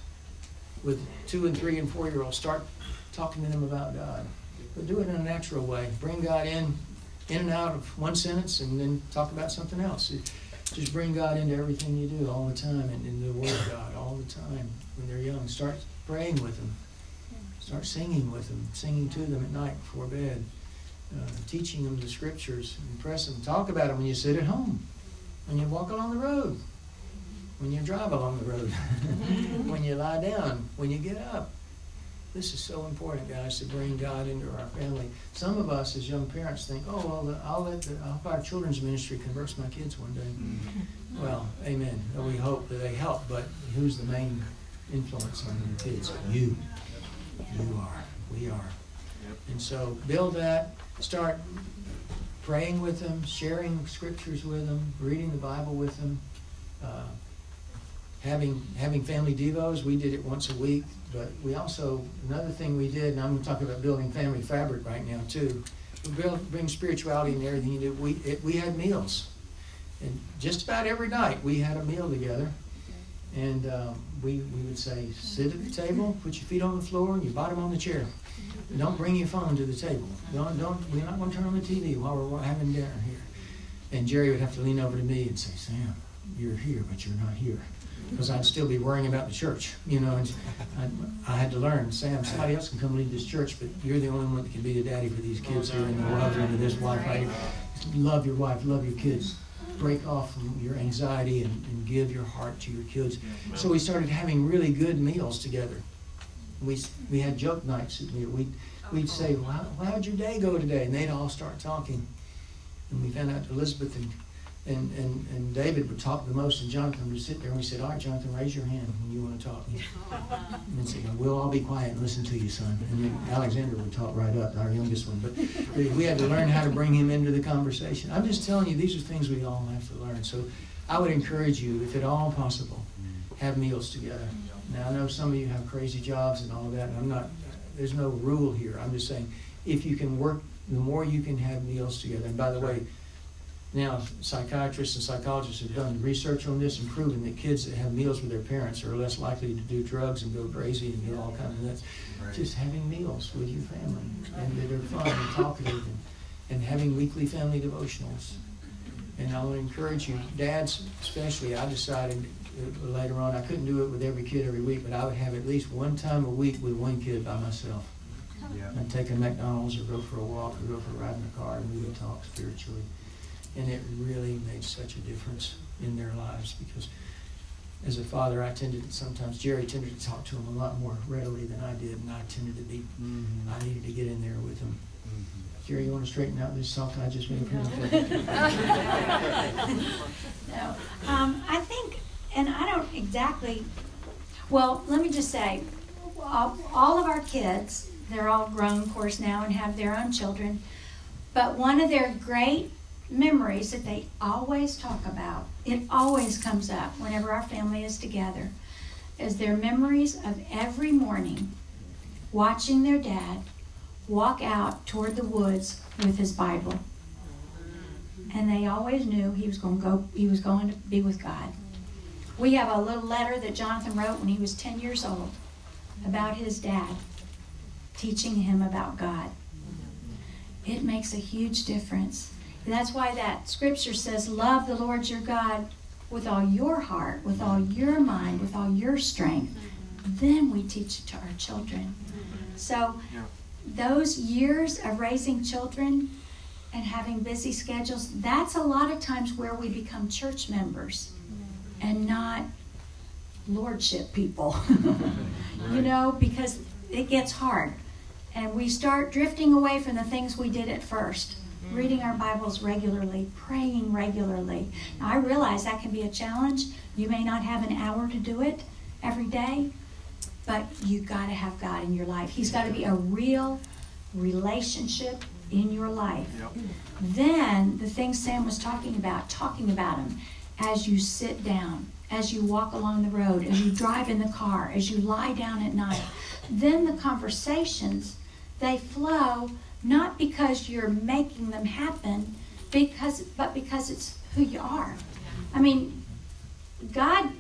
with two and three and four year olds, start talking to them about God. But do it in a natural way. Bring God in, in and out of one sentence, and then talk about something else. Just bring God into everything you do all the time, and in the Word of God all the time when they're young. Start praying with them. Start singing with them, singing to them at night before bed, uh, teaching them the scriptures, impress them. Talk about them when you sit at home, when you walk along the road, when you drive along the road, when you lie down, when you get up. This is so important, guys, to bring God into our family. Some of us, as young parents, think, "Oh, well, I'll let the, I'll hope our children's ministry converse my kids one day." Well, amen. We hope that they help, but who's the main influence on your kids? You. You are. We are. And so build that. Start praying with them, sharing scriptures with them, reading the Bible with them, uh, having having family devos. We did it once a week, but we also another thing we did, and I'm going to talk about building family fabric right now too. We build, bring spirituality and everything you do. We it, we had meals, and just about every night we had a meal together. And um, we, we would say, sit at the table, put your feet on the floor, and your bottom on the chair. Don't bring your phone to the table. Don't, don't, we're not going to turn on the TV while we're having dinner here. And Geri would have to lean over to me and say, Sam, you're here, but you're not here. Because I'd still be worrying about the church, you know. And I, I had to learn, Sam, somebody else can come lead this church, but you're the only one that can be the daddy for these kids here and the love and this wife right. Love your wife, love your kids break off from your anxiety and, and give your heart to your kids. So we started having really good meals together. We, we had joke nights at meal. We'd, we'd say, well, how, how'd your day go today? And they'd all start talking. And we found out Elizabeth and and, and, and David would talk the most, and Jonathan would sit there and we said, All right, Jonathan, raise your hand when you want to talk. And say, We'll all be quiet and listen to you, son. And then Alexander would talk right up, our youngest one. But we had to learn how to bring him into the conversation. I'm just telling you, these are things we all have to learn. So I would encourage you, if at all possible, have meals together. Now, I know some of you have crazy jobs and all that, and I'm not, there's no rule here. I'm just saying, if you can work, the more you can have meals together. And by the way, now, psychiatrists and psychologists have done research on this and proven that kids that have meals with their parents are less likely to do drugs and go crazy and do all kinds of that. Right. Just having meals with your family and that are fun and talkative and, and having weekly family devotionals. And I would encourage you, dads especially, I decided uh, later on I couldn't do it with every kid every week, but I would have at least one time a week with one kid by myself. Yeah. I'd take a McDonald's or go for a walk or go for a ride in the car and we would talk spiritually. And it really made such a difference in their lives because as a father, I tended to sometimes, Geri tended to talk to them a lot more readily than I did, and I tended to be, mm-hmm. I needed to get in there with them. Mm-hmm. Geri, you want to straighten out this sock I just made for you? no. Um, I think, and I don't exactly, well, let me just say, all, all of our kids, they're all grown, of course, now and have their own children, but one of their great memories that they always talk about. It always comes up whenever our family is together. Is their memories of every morning watching their dad walk out toward the woods with his Bible. And they always knew he was going to go he was going to be with God. We have a little letter that Jonathan wrote when he was 10 years old about his dad teaching him about God. It makes a huge difference and that's why that scripture says, Love the Lord your God with all your heart, with all your mind, with all your strength. Mm-hmm. Then we teach it to our children. Mm-hmm. So, those years of raising children and having busy schedules, that's a lot of times where we become church members mm-hmm. and not lordship people. you know, because it gets hard. And we start drifting away from the things we did at first Mm. reading our Bibles regularly, praying regularly. Now, I realize that can be a challenge. You may not have an hour to do it every day, but you got to have God in your life. He's got to be a real relationship in your life. Yep. Then the things Sam was talking about, talking about him as you sit down, as you walk along the road, as you drive in the car, as you lie down at night. Then the conversations, they flow not because you're making them happen, because but because it's who you are. I mean, God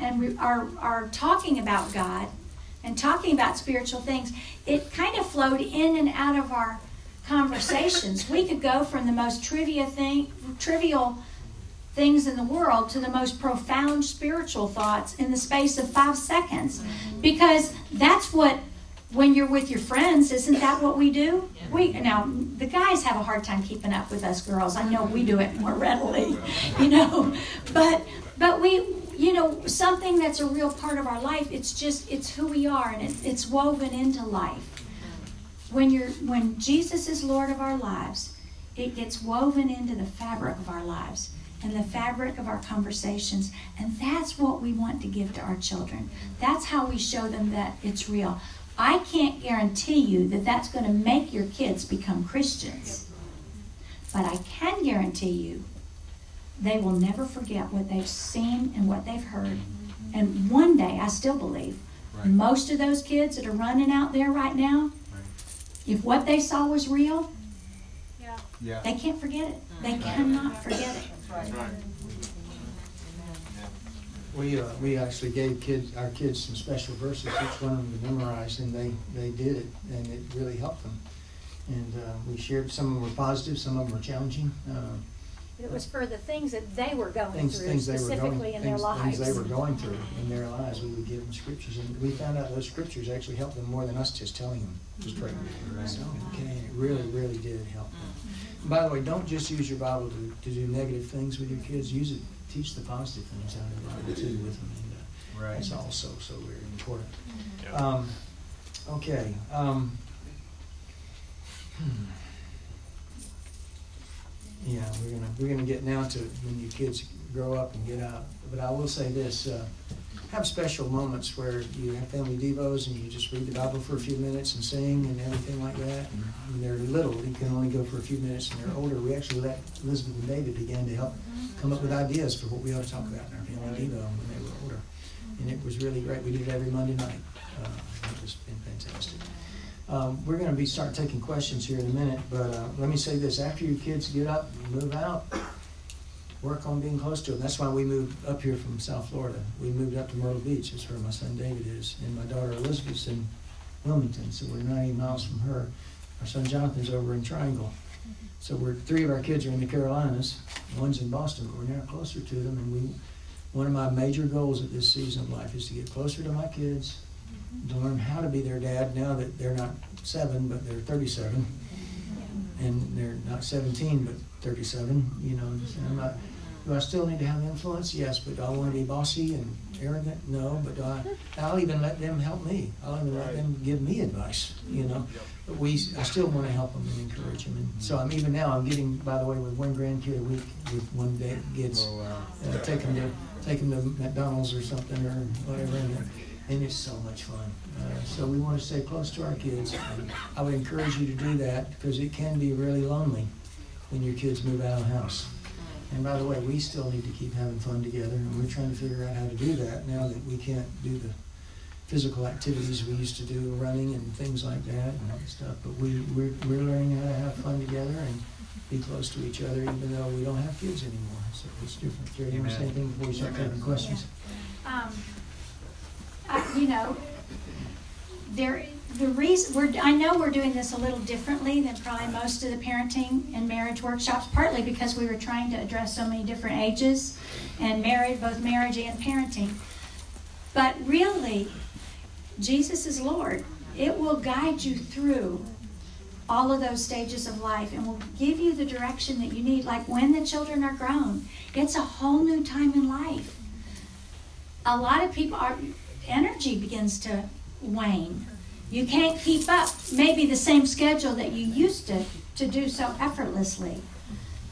and we are are talking about God and talking about spiritual things. It kind of flowed in and out of our conversations. we could go from the most trivia thing, trivial things in the world to the most profound spiritual thoughts in the space of five seconds, because that's what when you're with your friends, isn't that what we do? We now the guys have a hard time keeping up with us girls. I know we do it more readily, you know, but but we you know something that's a real part of our life. It's just it's who we are, and it, it's woven into life. When you're when Jesus is Lord of our lives, it gets woven into the fabric of our lives and the fabric of our conversations. And that's what we want to give to our children. That's how we show them that it's real. I can't guarantee you that that's going to make your kids become Christians. But I can guarantee you, they will never forget what they've seen and what they've heard. And one day, I still believe, Right. most of those kids that are running out there right now, if what they saw was real, Yeah. they can't forget it. They cannot forget it. We, uh, we actually gave kids, our kids some special verses, each one of them to memorize, and they, they did it, and it really helped them. And, uh, we shared, some of them were positive, some of them were challenging, uh, It was for the things that they were going things, through things they were going, specifically in their things, lives. things they were going through in their lives, we would give them scriptures, and we found out those scriptures actually helped them more than us just telling them, just pray. So, okay, it really, really did help them. And By the way, don't just use your Bible to, to do negative things with your kids, use it, teach the positive things out of the Bible too with them, and, uh, Right. that's also so very important. Yeah. Um, okay, um, hmm. Yeah, we're gonna, we're gonna get now to when your kids grow up and get out, but I will say this, uh, have special moments where you have family devos and you just read the Bible for a few minutes and sing and everything like that. And when they're little, you can only go for a few minutes, and they're older, we actually let Elizabeth and David begin to help come up with ideas for what we ought to talk about in our family devo when they were older. And it was really great, we did it every Monday night, uh, it was been fantastic. Um, we're gonna be start taking questions here in a minute, but, uh, let me say this, after your kids get up and move out, work on being close to them. That's why we moved up here from South Florida. We moved up to Myrtle Beach, that's where my son David is, and my daughter Elizabeth's in Wilmington, so we're ninety miles from her. Our son Jonathan's over in Triangle. So we're, three of our kids are in the Carolinas, one's in Boston, we're now closer to them, and we, one of my major goals at this season of life is to get closer to my kids, to learn how to be their dad now that they're not seven, but they're thirty-seven. And they're not seventeen, but thirty-seven, you know, I'm not, do I still need to have influence? Yes, but do I want to be bossy and arrogant? No, but do I, I'll even let them help me. I'll even let them give me advice, you know? But we, I still want to help them and encourage them. And so I'm, even now, I'm getting, by the way, with one grandkid a week, with one day gets, Oh, wow. uh, take them to, take them to McDonald's or something or whatever, and, and it's so much fun. Uh, so we want to stay close to our kids. And I would encourage you to do that because it can be really lonely when your kids move out of the house. And by the way, we still need to keep having fun together, and we're trying to figure out how to do that now that we can't do the physical activities we used to do, running and things like that and stuff. But we, we're, we're learning how to have fun together and be close to each other, even though we don't have kids anymore. So it's different. Geri, you want to say Amen. anything before we start taking questions? Um, I- you know, there, the reason, we're, I know we're doing this a little differently than probably most of the parenting and marriage workshops, partly because we were trying to address so many different ages and married, both marriage and parenting. But really, Jesus is Lord. It will guide you through all of those stages of life and will give you the direction that you need. Like when the children are grown, it's a whole new time in life. A lot of people, our energy begins to wane. You can't keep up maybe the same schedule that you used to to do so effortlessly.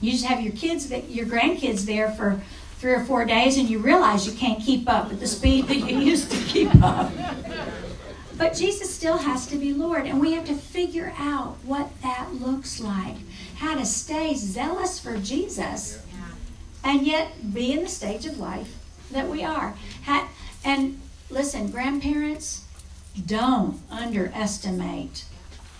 You just have your kids, your grandkids there for three or four days, and you realize you can't keep up at the speed that you used to keep up. But Jesus still has to be Lord, and we have to figure out what that looks like. How to stay zealous for Jesus and yet be in the stage of life that we are. And listen, grandparents, don't underestimate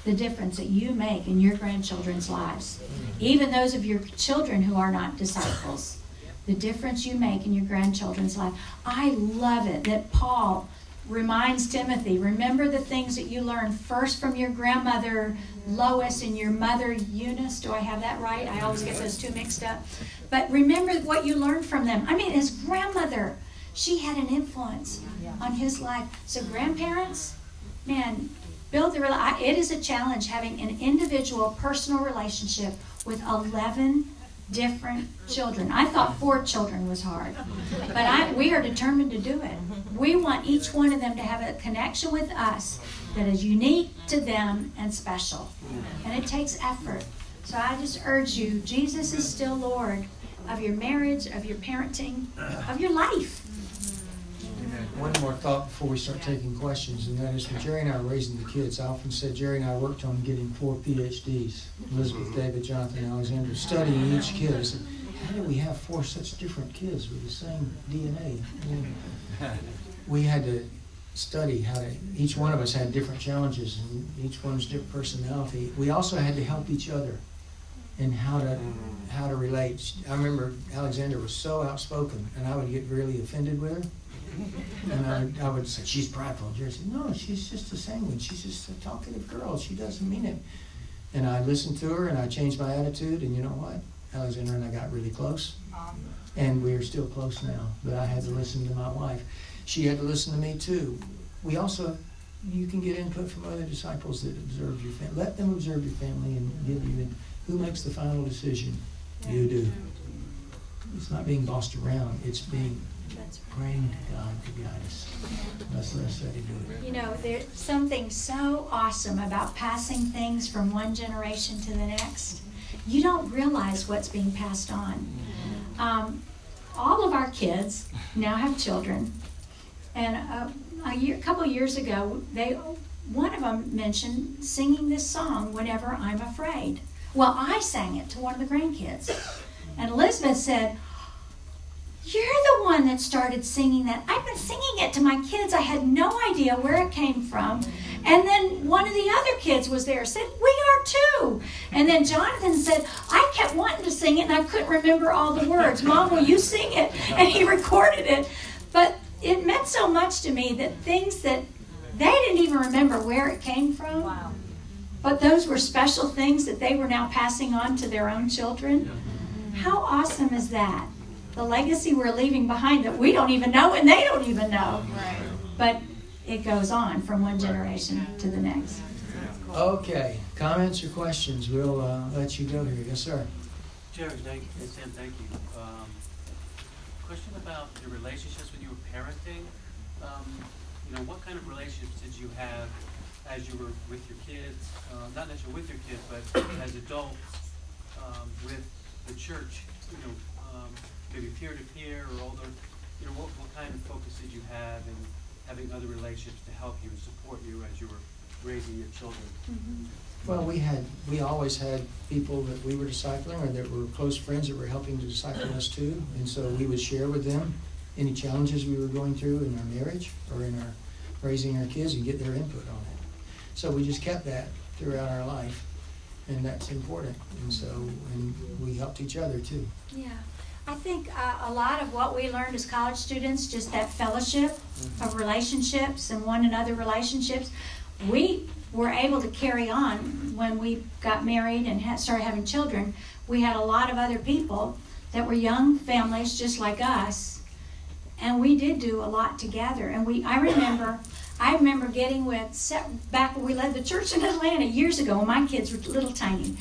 the difference that you make in your grandchildren's lives. Even those of your children who are not disciples, the difference you make in your grandchildren's life. I love it that Paul reminds Timothy remember the things that you learned first from your grandmother Lois and your mother Eunice. Do I have that right? I always get those two mixed up. But remember what you learned from them. I mean, his grandmother, she had an influence on his life. So, grandparents, man, build the It is a challenge having an individual, personal relationship with 11 different children. I thought four children was hard, but I, we are determined to do it. We want each one of them to have a connection with us that is unique to them and special. And it takes effort. So I just urge you Jesus is still Lord of your marriage, of your parenting, of your life. One more thought before we start taking questions, and that is when Geri and I were raising the kids, I often said Geri and I worked on getting four PhDs. Elizabeth, mm-hmm. David, Jonathan, Alexandra, studying each kid. I said, how do we have four such different kids with the same DNA? we had to study how to, each one of us had different challenges and each one's different personality. We also had to help each other in how to how to relate. I remember Alexandra was so outspoken, and I would get really offended with her. And I would, I would say, she's prideful. Geri said, no, she's just a sanguine. She's just a talkative girl. She doesn't mean it. And I listened to her, and I changed my attitude, and you know what? Alexandra and I got really close. And we're still close now, but I had to listen to my wife. She had to listen to me too. We also, you can get input from other disciples that observe your family. Let them observe your family and give you. And who makes the final decision? You do. It's not being bossed around. It's being praying to God to guide us. That's the best way to do it. You know, there's something so awesome about passing things from one generation to the next. You don't realize what's being passed on. Um, all of our kids now have children, and uh, a year, couple years ago, they one of them mentioned singing this song whenever I'm afraid. Well, I sang it to one of the grandkids, and Elizabeth said, you're the one that started singing that. I've been singing it to my kids. I had no idea where it came from. And then one of the other kids was there, said, We are too. And then Jonathan said, I kept wanting to sing it and I couldn't remember all the words. Mom, will you sing it? And he recorded it. But it meant so much to me that things that they didn't even remember where it came from. Wow. But those were special things that they were now passing on to their own children. How awesome is that? The legacy we're leaving behind that we don't even know and they don't even know. Right. But it goes on from one generation to the next. Okay, comments or questions? We'll uh, let you go here. Yes, sir. Geri, thank you. Sam, thank you. Um, question about your relationships when you were parenting. Um, you know, what kind of relationships did you have as you were with your kids? Uh, not necessarily with your kids, but as adults um, with the church. You know, um, maybe peer-to-peer or older, you know, what, what kind of focus did you have in having other relationships to help you and support you as you were raising your children? Mm-hmm. Well, we had, we always had people that we were discipling or that were close friends that were helping to disciple us too. And so we would share with them any challenges we were going through in our marriage or in our raising our kids and get their input on it. So we just kept that throughout our life. And that's important. And so, and we helped each other too. Yeah. I think uh, a lot of what we learned as college students, just that fellowship of relationships and one another relationships, we were able to carry on when we got married and had, started having children. We had a lot of other people that were young families just like us, and we did do a lot together. And we, I remember, I remember getting with back when we led the church in Atlanta years ago when my kids were little tiny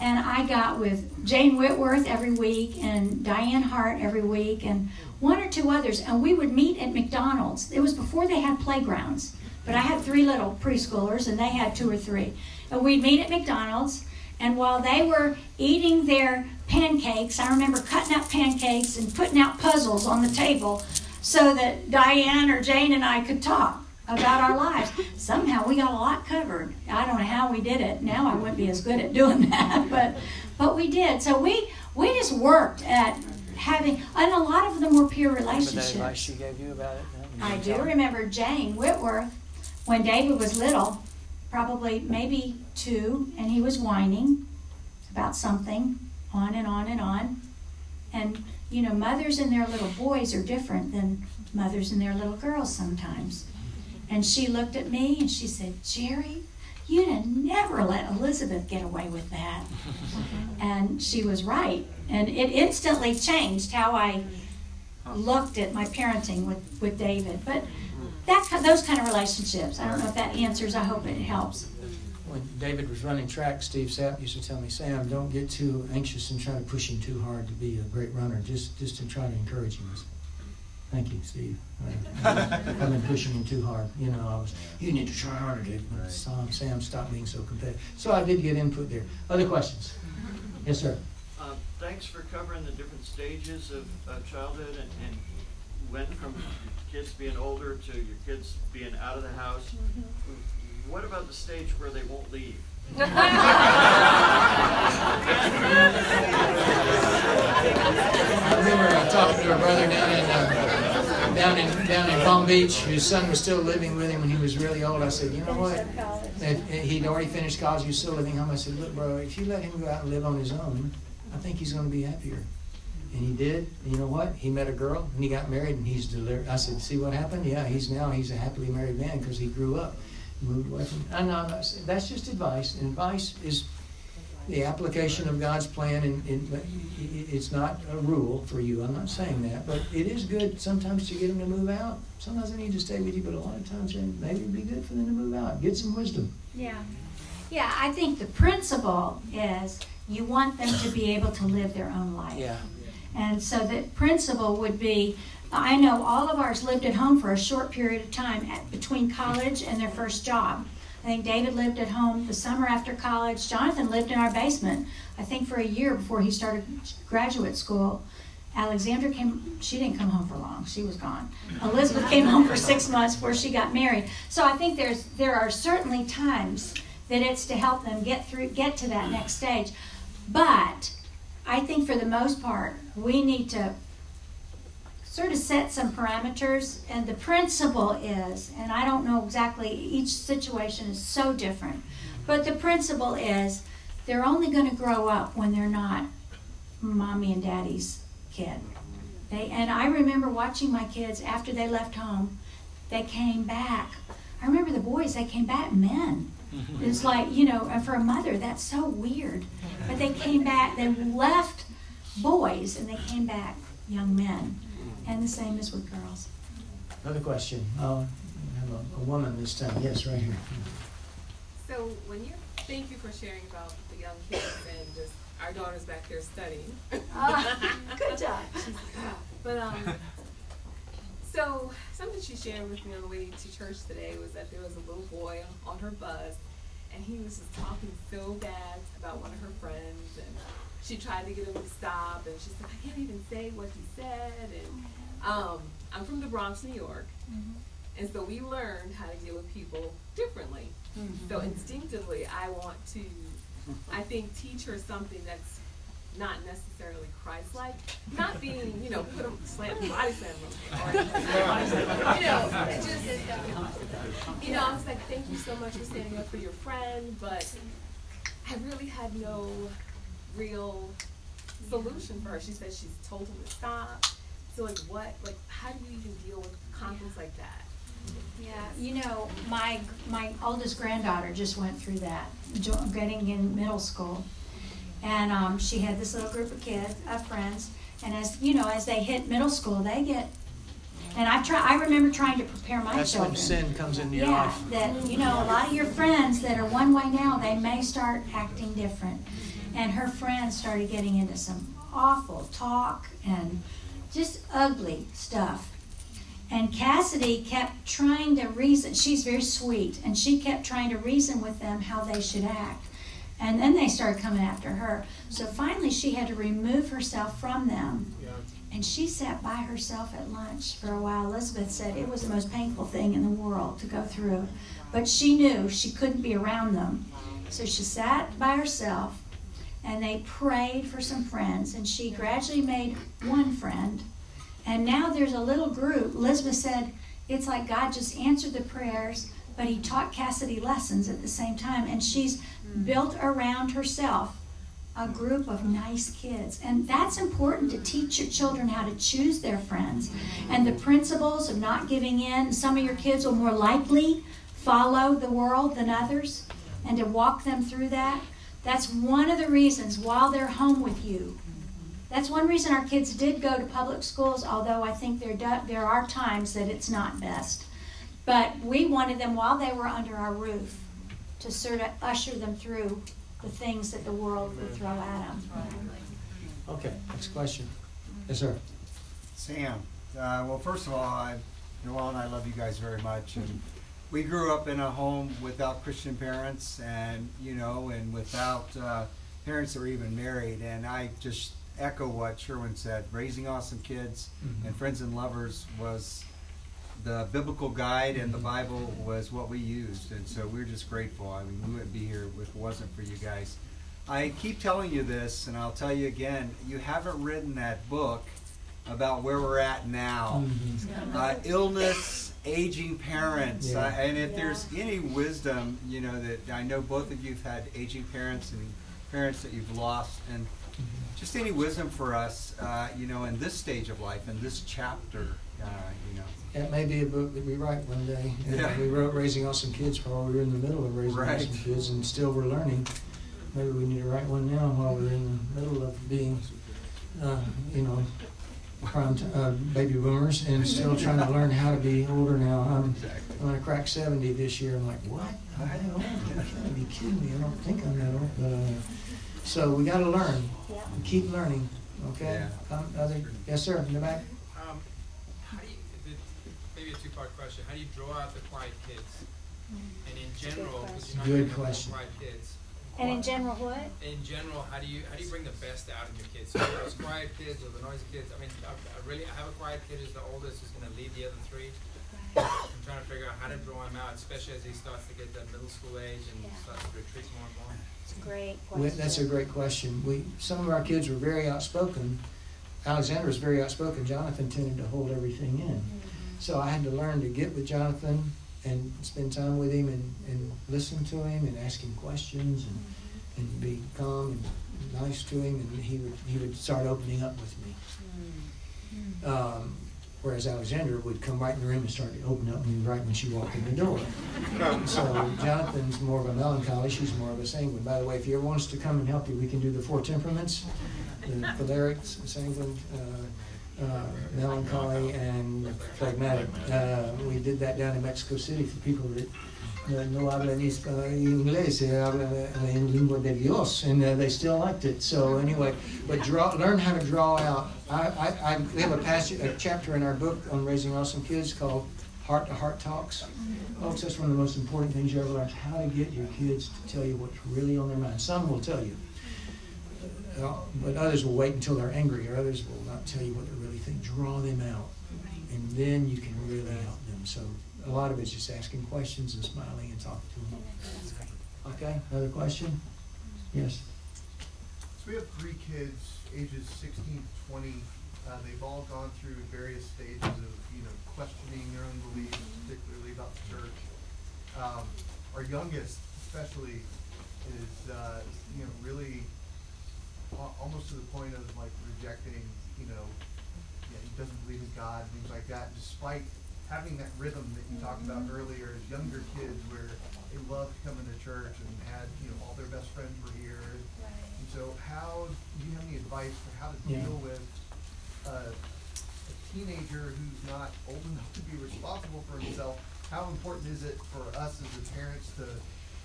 and I got with Jane Whitworth every week and Diane Hart every week and one or two others, and we would meet at McDonald's. It was before they had playgrounds, but I had three little preschoolers and they had two or three. And we'd meet at McDonald's, and while they were eating their pancakes, I remember cutting up pancakes and putting out puzzles on the table so that Diane or Jane and I could talk about our lives. Somehow we got a lot covered. I don't know how we did it. Now I wouldn't be as good at doing that, but but we did. So we we just worked at having, and a lot of them were peer relationships. Remember advice she gave you about it? I do remember Jane Whitworth when David was little, probably maybe two, and he was whining about something, on and on and on, and you know, mothers and their little boys are different than mothers and their little girls sometimes. And she looked at me and she said, Geri, you'd have never let Elizabeth get away with that. and she was right. And it instantly changed how I looked at my parenting with, with David. But that those kind of relationships, I don't know if that answers, I hope it helps. When David was running track, Steve Sapp used to tell me, Sam, don't get too anxious and try to push him too hard to be a great runner. Just, just to try to encourage him. Thank you, Steve. I've been pushing him too hard. You know, I was, you need to try harder, dude. Right. Sam, Sam, stop being so competitive. So I did get input there. Other questions? Yes, sir. Uh, thanks for covering the different stages of uh, childhood and, and, went from kids being older to your kids being out of the house. Mm-hmm. What about the stage where they won't leave? I remember uh, talking to a brother down in, uh, down in down in Palm Beach. His son was still living with him when he was really old. I said, you know what? If he'd already finished college. He was still living home. I said, look, bro, if you let him go out and live on his own, I think he's going to be happier. And he did. And you know what? He met a girl and he got married and he's delivered. I said, see what happened? Yeah, he's now he's a happily married man because he grew up, moved away from. I know that's just advice. And advice is the application of God's plan, and, and, it's not a rule for you. I'm not saying that, but it is good sometimes to get them to move out. Sometimes they need to stay with you, but a lot of times maybe it'd be good for them to move out, get some wisdom. Yeah, yeah. I think the principle is you want them to be able to live their own life. Yeah. And so the principle would be I know all of ours lived at home for a short period of time at, between college and their first job. I think David lived at home the summer after college. Jonathan lived in our basement, I think, for a year before he started graduate school. Alexandra came, she didn't come home for long. She was gone. Elizabeth came home for six months before she got married. So I think there's there are certainly times that it's to help them get through get to that next stage. But I think for the most part, we need to sort of set some parameters. And the principle is, and I don't know exactly, each situation is so different, but the principle is they're only going to grow up when they're not mommy and daddy's kid. They, and I remember watching my kids after they left home, they came back. I remember the boys, they came back men. It's like, you know, for a mother, that's so weird. But they came back, they left boys and they came back young men. And the same is with girls. Another question. Oh, have a, a woman this time. Yes, right here. So when you thank you for sharing about the young kids and just our daughter's back there studying. Uh, good job. but um, so something she shared with me on the way to church today was that there was a little boy on her bus, and he was just talking so bad about one of her friends, and she tried to get him to stop, and she said, "I can't even say what he said." And um, I'm from the Bronx, New York, mm-hmm. and so we learned how to deal with people differently. Mm-hmm. So instinctively, I want to, I think, teach her something that's not necessarily Christ-like, not being, you know, put them slam body slam them, you know, it just, you know, I was like, thank you so much for standing up for your friend, but I really had no real solution for her. She said she's told him to stop. So like, what, like, how do you even deal with conflicts like that? Yeah, you know, my my oldest granddaughter just went through that, getting in middle school, and um, she had this little group of kids, of friends, and as you know, as they hit middle school, they get. And I try. I remember trying to prepare my That's children. That's when sin comes into your yeah, life. that you know, a lot of your friends that are one way now, they may start acting different. And her friends started getting into some awful talk and just ugly stuff. And Cassidy kept trying to reason. She's very sweet, and she kept trying to reason with them how they should act. And then they started coming after her. So finally, she had to remove herself from them. Yeah. And she sat by herself at lunch for a while. Elizabeth said it was the most painful thing in the world to go through. But she knew she couldn't be around them. So she sat by herself and they prayed for some friends. And she gradually made one friend. And now there's a little group. Elizabeth said it's like God just answered the prayers but he taught Cassidy lessons at the same time. And she's built around herself a group of nice kids. And that's important to teach your children how to choose their friends and the principles of not giving in. Some of your kids will more likely follow the world than others and to walk them through that. That's one of the reasons while they're home with you. That's one reason our kids did go to public schools, although I think there, do, there are times that it's not best. But we wanted them while they were under our roof to sort of usher them through the things that the world would throw at them. Okay, next question. Yes, sir. Sam. Uh, well, first of all, I, Noel and I love you guys very much. And we grew up in a home without Christian parents and, you know, and without uh, parents that were even married. And I just echo what Sherwin said. Raising awesome kids Mhm. and friends and lovers was the biblical guide, and the Bible was what we used, and so we're just grateful. I mean, we wouldn't be here if it wasn't for you guys. I keep telling you this, and I'll tell you again. You haven't written that book about where we're at now. Mhm. Uh, illness, aging parents, Yeah. uh, and if there's any wisdom, you know that I know both of you've had aging parents and parents that you've lost, and just any wisdom for us, uh, you know, in this stage of life, in this chapter, uh, you know. That may be a book that we write one day. You Yeah. We wrote Raising Awesome Kids while we were in the middle of raising Right. awesome kids, and still we're learning. Maybe we need to write one now while we're in the middle of being, uh, you know, prime uh, baby boomers, and still trying to learn how to be older now. I'm, I'm gonna crack seventy this year. I'm like, what? I'm that old? You gotta be kidding me! I don't think I'm that old. But uh, so we got to learn. and Keep learning. Okay. Yeah. Um, other, yes, sir. In the back. Um, how do you, the- maybe a two-part question, how do you draw out the quiet kids? And in general, because you're not Good gonna question. quiet kids. And in general, what? In general, how do you, how do you bring the best out in your kids? So those quiet kids or the noisy kids, I mean, I, I really, I have a quiet kid who's the oldest, who's gonna lead the other three. I'm trying to figure out how to draw him out, especially as he starts to get that middle school age and Yeah. starts to retreat more and more. It's a great question. That's a great question. We, some of our kids were very outspoken. Alexandra was very outspoken. Jonathan tended to hold everything in. Mm-hmm. So I had to learn to get with Jonathan and spend time with him and, and listen to him and ask him questions and, and be calm and nice to him and he would, he would start opening up with me. Um, whereas Alexandra would come right in the room and start to open up and right when she walked in the door. So Jonathan's more of a melancholy, she's more of a sanguine. By the way, if you ever want us to come and help you, we can do the four temperaments, the choleric, sanguine, uh, uh, melancholy, and phlegmatic. Uh, we did that down in Mexico City for people that uh, no hablan uh, inglés, hablan en lengua de Dios, and uh, they still liked it. So anyway, but draw, learn how to draw out. I, I, I, we have a passage, a chapter in our book on raising awesome kids called Heart to Heart Talks. Folks, that's one of the most important things you ever learn, how to get your kids to tell you what's really on their mind. Some will tell you, uh, but others will wait until they're angry, or others will not tell you what they really. Draw them out, and then you can really help them. So a lot of it's just asking questions and smiling and talking to them. Okay, another question? Yes. So we have three kids, ages 16 to 20. Uh, they've all gone through various stages of, you know, questioning their own beliefs, particularly about the church. Um, our youngest, especially, is, uh, you know, really al- almost to the point of like rejecting, you know, yeah, he doesn't believe in God, things like that, despite having that rhythm that you talked about earlier as younger kids where they loved coming to church and had, you know, all their best friends were here. Right. And so how, do you have any advice for how to Yeah. deal with uh, a teenager who's not old enough to be responsible for himself? How important is it for us as the parents to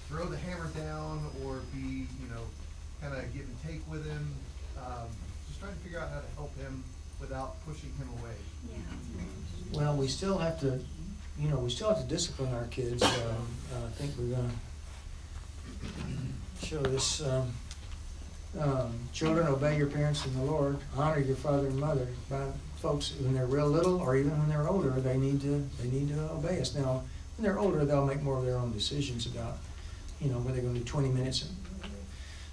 throw the hammer down or be, you know, kind of give and take with him? Um, just trying to figure out how to help him without pushing him away. Well, we still have to, you know, we still have to discipline our kids. Um, uh, I think we're gonna show this. Um, um, children, obey your parents in the Lord. Honor your father and mother. By folks, when they're real little, or even when they're older, they need to they need to obey us. Now, when they're older, they'll make more of their own decisions about, you know, whether they're going to do 20 minutes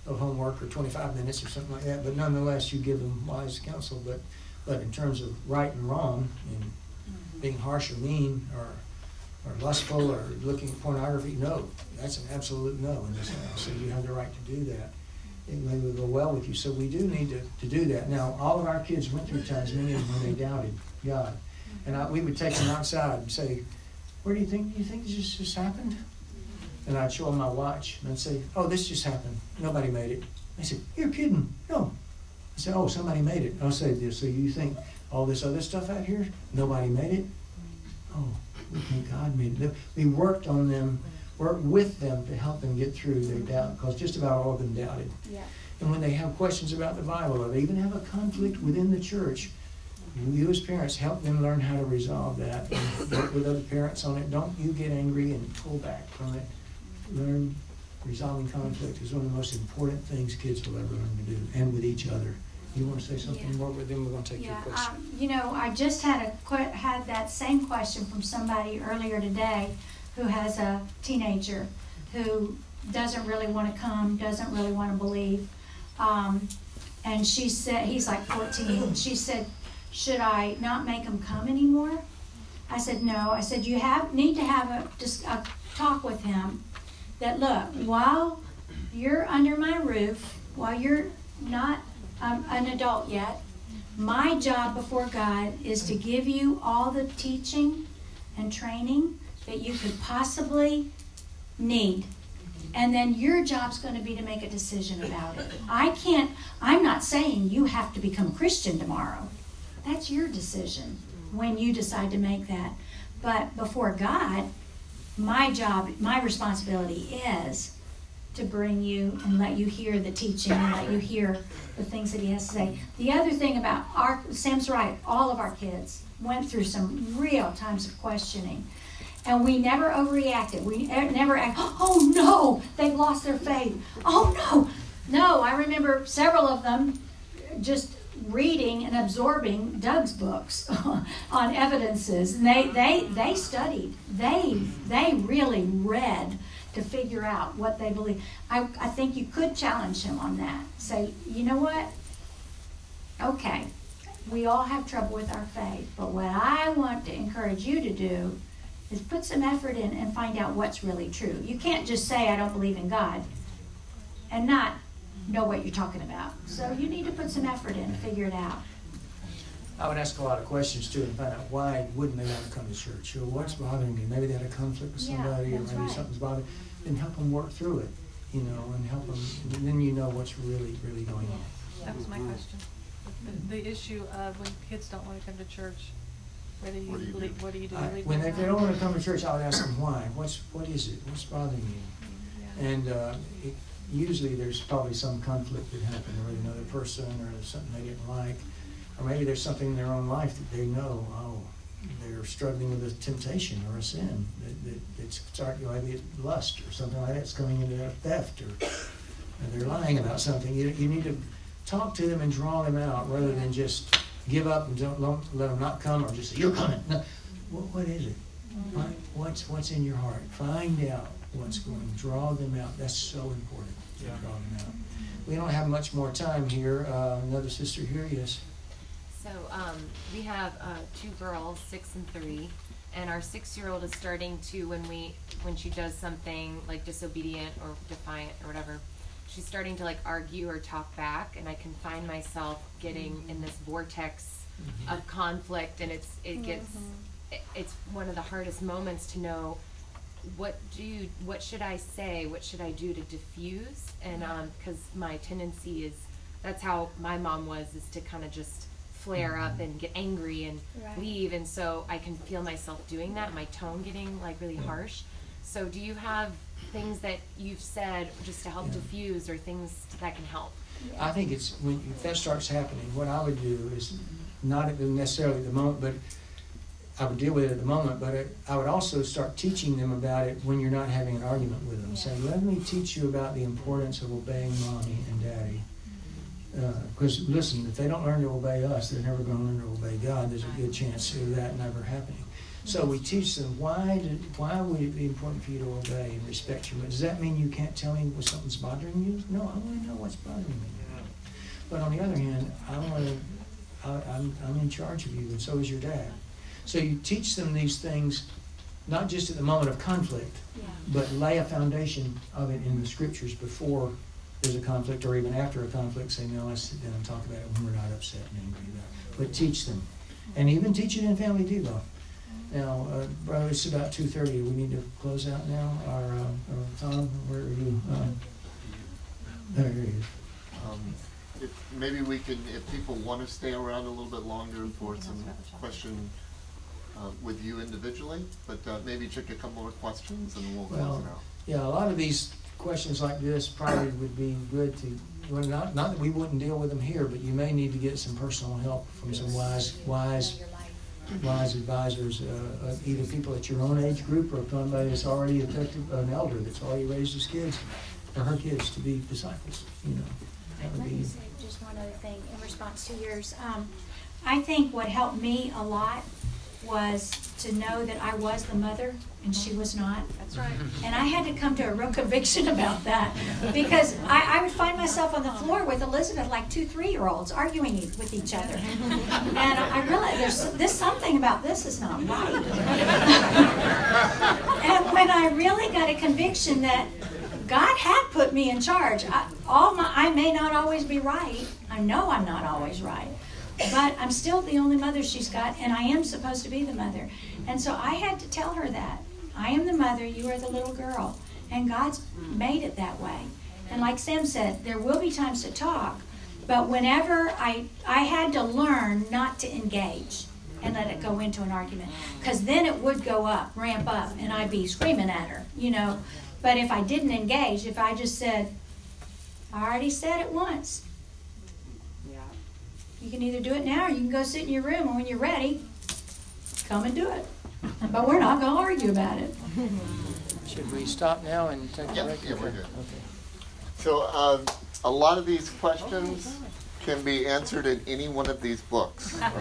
of homework or 25 minutes or something like that. But nonetheless, you give them wise counsel. But but in terms of right and wrong and mm-hmm. being harsh or mean or or lustful or looking at pornography, no, that's an absolute no in this house. So you have the right to do that. It may go well with you. So we do need to, to do that. Now, all of our kids went through times, many of them, when they doubted God. And I, we would take them outside and say, where do you think, do you think this just happened? And I'd show them my watch and I'd say, oh, this just happened. Nobody made it. They said, you're kidding. No. Said, oh, somebody made it. I'll say this. So you think all this other stuff out here, nobody made it? Oh, we think God made it. We worked on them, worked with them to help them get through their mm-hmm. doubt, because just about all of them doubted. Yeah. And when they have questions about the Bible, or they even have a conflict within the church, you as parents help them learn how to resolve that. And work with other parents on it. Don't you get angry and pull back from it. Learn resolving conflict is one of the most important things kids will ever learn to do, and with each other. You want to say something more, but then we're going to take your question. um, you know, I just had a que- had that same question from somebody earlier today who has a teenager who doesn't really want to come, doesn't really want to believe. Um, and she said, he's like 14. She said, should I not make him come anymore? I said, no. I said, you have need to have a, just a talk with him that look, while you're under my roof, while you're not um, an adult yet, my job before God is to give you all the teaching and training that you could possibly need. And then your job's going to be to make a decision about it. I can't, I'm not saying you have to become a Christian tomorrow. That's your decision when you decide to make that. But before God, my job, my responsibility is to bring you and let you hear the teaching and let you hear the things that he has to say. The other thing about our Sam's right, all of our kids went through some real times of questioning. And we never overreacted. We never act, oh no, they've lost their faith. Oh no. No, I remember several of them just reading and absorbing Doug's books on evidences. And they, they, they studied. They, they really read to figure out what they believe. I, I think you could challenge him on that. Say, you know what? Okay, we all have trouble with our faith, but what I want to encourage you to do is put some effort in and find out what's really true. You can't just say, I don't believe in God, and not know what you're talking about. So you need to put some effort in to figure it out. I would ask a lot of questions too and find out why wouldn't they want to come to church? Or what's bothering you? Maybe they had a conflict with Yeah, somebody, or maybe right. something's bothering. Them and help them work through it, you know, and help them. And then you know what's really, really going on. That was my question. The, the issue of when kids don't want to come to church, whether you, What do you do? what do you do? I, Leave when they, they don't want to come to church, I would ask them why. What's what is it? What's bothering you? Yeah. And uh, it, usually there's probably some conflict that happened with another person, or something they didn't like, or maybe there's something in their own life that they know. Oh, they're struggling with a temptation or a sin that, that that's starting, maybe it's lust or something like that's coming into a theft, or, or they're lying about something. You, you need to talk to them and draw them out rather than just give up and don't, don't let them not come or just say you're coming. No. What, what is it? Find, what's what's in your heart? Find out what's going. Draw them out. That's so important. To Yeah. draw them out. We don't have much more time here. Uh, another sister here, yes. So um, we have uh, two girls, six and three, and our six-year-old is starting to when we when she does something like disobedient or defiant or whatever, she's starting to like argue or talk back, and I can find myself getting in this vortex of conflict, and it's it gets it, it's one of the hardest moments to know what do you, what should I say, what should I do to diffuse, and um, because my tendency is that's how my mom was is to kind of just flare up and get angry and Right. leave and so i can feel myself doing that my tone getting like really harsh so do you have things that you've said just to help Yeah. diffuse or things that can help I think it's when if that starts happening, what I would do is not at the, necessarily at the moment, but I would deal with it at the moment. But it, I would also start teaching them about it when you're not having an argument with them. Say, let me teach you about the importance of obeying mommy and daddy. Uh, because listen, if they don't learn to obey us, they're never going to learn to obey God. There's a good chance of that never happening. So we teach them why did, why would it be important for you to obey and respect your. Does that mean you can't tell me when something's bothering you? No, I want to know what's bothering me. But on the other hand, I want to. I'm I'm in charge of you, and so is your dad. So you teach them these things, not just at the moment of conflict, but lay a foundation of it in the scriptures before there's a conflict, or even after a conflict. Say, no, let's sit down and talk about it when we're not upset and angry about it. But teach them, and even teach it in family devo. Now, uh, brother, it's about two thirty. We need to close out now. Our, uh, uh, Tom, where are you? Uh, there he is. Um, if, maybe we can, if people want to stay around a little bit longer for some question uh, with you individually, but uh, maybe check a couple more questions and we'll close Well, it out. yeah, a lot of these questions like this probably would be good to, well, not, not that we wouldn't deal with them here, but you may need to get some personal help from some wise, wise, wise advisors, uh, either people at your own age group or somebody that's already effective, an elder that's already raised his kids or her kids to be disciples, you know. Let me say just one other thing in response to yours. Um, I think what helped me a lot was to know that I was the mother and she was not. That's right. Mm-hmm. And I had to come to a real conviction about that because I, I would find myself on the floor with Elizabeth like two three year olds arguing e- with each other. And I realized there's this something about this is not right. and when I really got a conviction that God had put me in charge, I, all my I may not always be right. I know I'm not always right. But I'm still the only mother she's got, and I am supposed to be the mother. And so I had to tell her that. I am the mother, you are the little girl. And God's made it that way. And like Sam said, there will be times to talk, but whenever I I had to learn not to engage and let it go into an argument. Because then it would go up, ramp up, and I'd be screaming at her, you know. But if I didn't engage, if I just said, I already said it once. You can either do it now or you can go sit in your room and when you're ready, come and do it. But we're not going to argue about it. Should we stop now and take a Yeah, break? yeah, we're good. Okay. So um, a lot of these questions can be answered in any one of these books. Okay?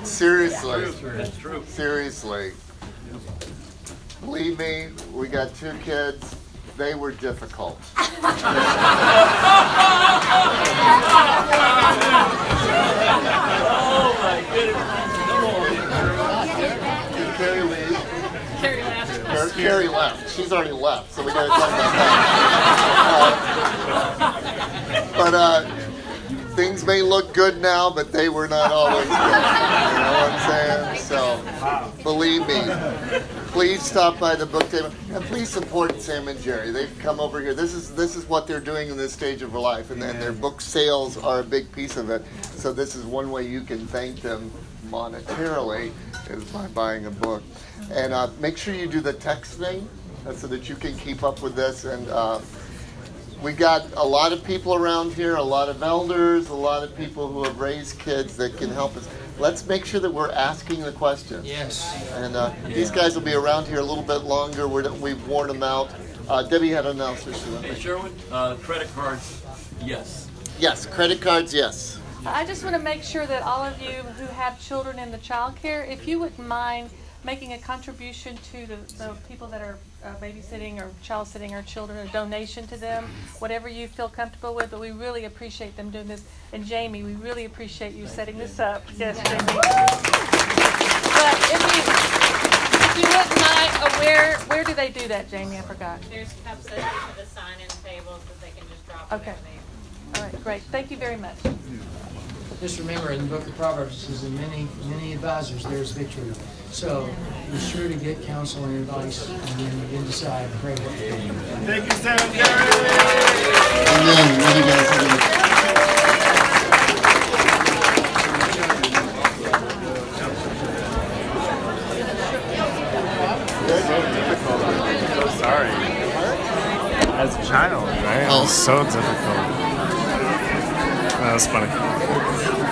Seriously. That's true. Seriously. Believe me, we got two kids. They were difficult. Oh my Did Carrie leave? Carrie left. Carrie left. She's already left, so we gotta talk about that. Uh, but uh, things may look good now, but they were not always good. You know what I'm saying? So, believe me, please stop by the book table and please support Sam and Geri. They've come over here. This is this is what they're doing in this stage of life, and, their book sales are a big piece of it. So this is one way you can thank them monetarily is by buying a book. And uh, make sure you do the text thing uh, so that you can keep up with this. And uh, we got a lot of people around here, a lot of elders, a lot of people who have raised kids that can help us. Let's make sure that we're asking the questions. Yes. And uh, these guys will be around here a little bit longer. We're, we've worn them out. Uh, Debbie had an announcement. she to Hey. Sherwin, uh, credit cards, yes. Yes, credit cards, yes. I just want to make sure that all of you who have children in the child care, if you wouldn't mind making a contribution to the, the people that are uh, babysitting or child sitting our children, a donation to them, whatever you feel comfortable with, but we really appreciate them doing this. And Jamie, we really appreciate you setting this up. Yes, Jamie. But if you, if you wouldn't mind, uh, where, where do they do that, Jamie? I forgot. There's cups under the sign-in tables that they can just drop Okay. All right, great. Thank you very much. Just remember, in the book of Proverbs, it says, in many, many advisors, there's victory. So be sure to get counsel and advice, and then you can decide, pray what to do. Thank you, Sam and Geri. Amen. What you guys think? So sorry. As a child, right? It was so difficult. That was funny.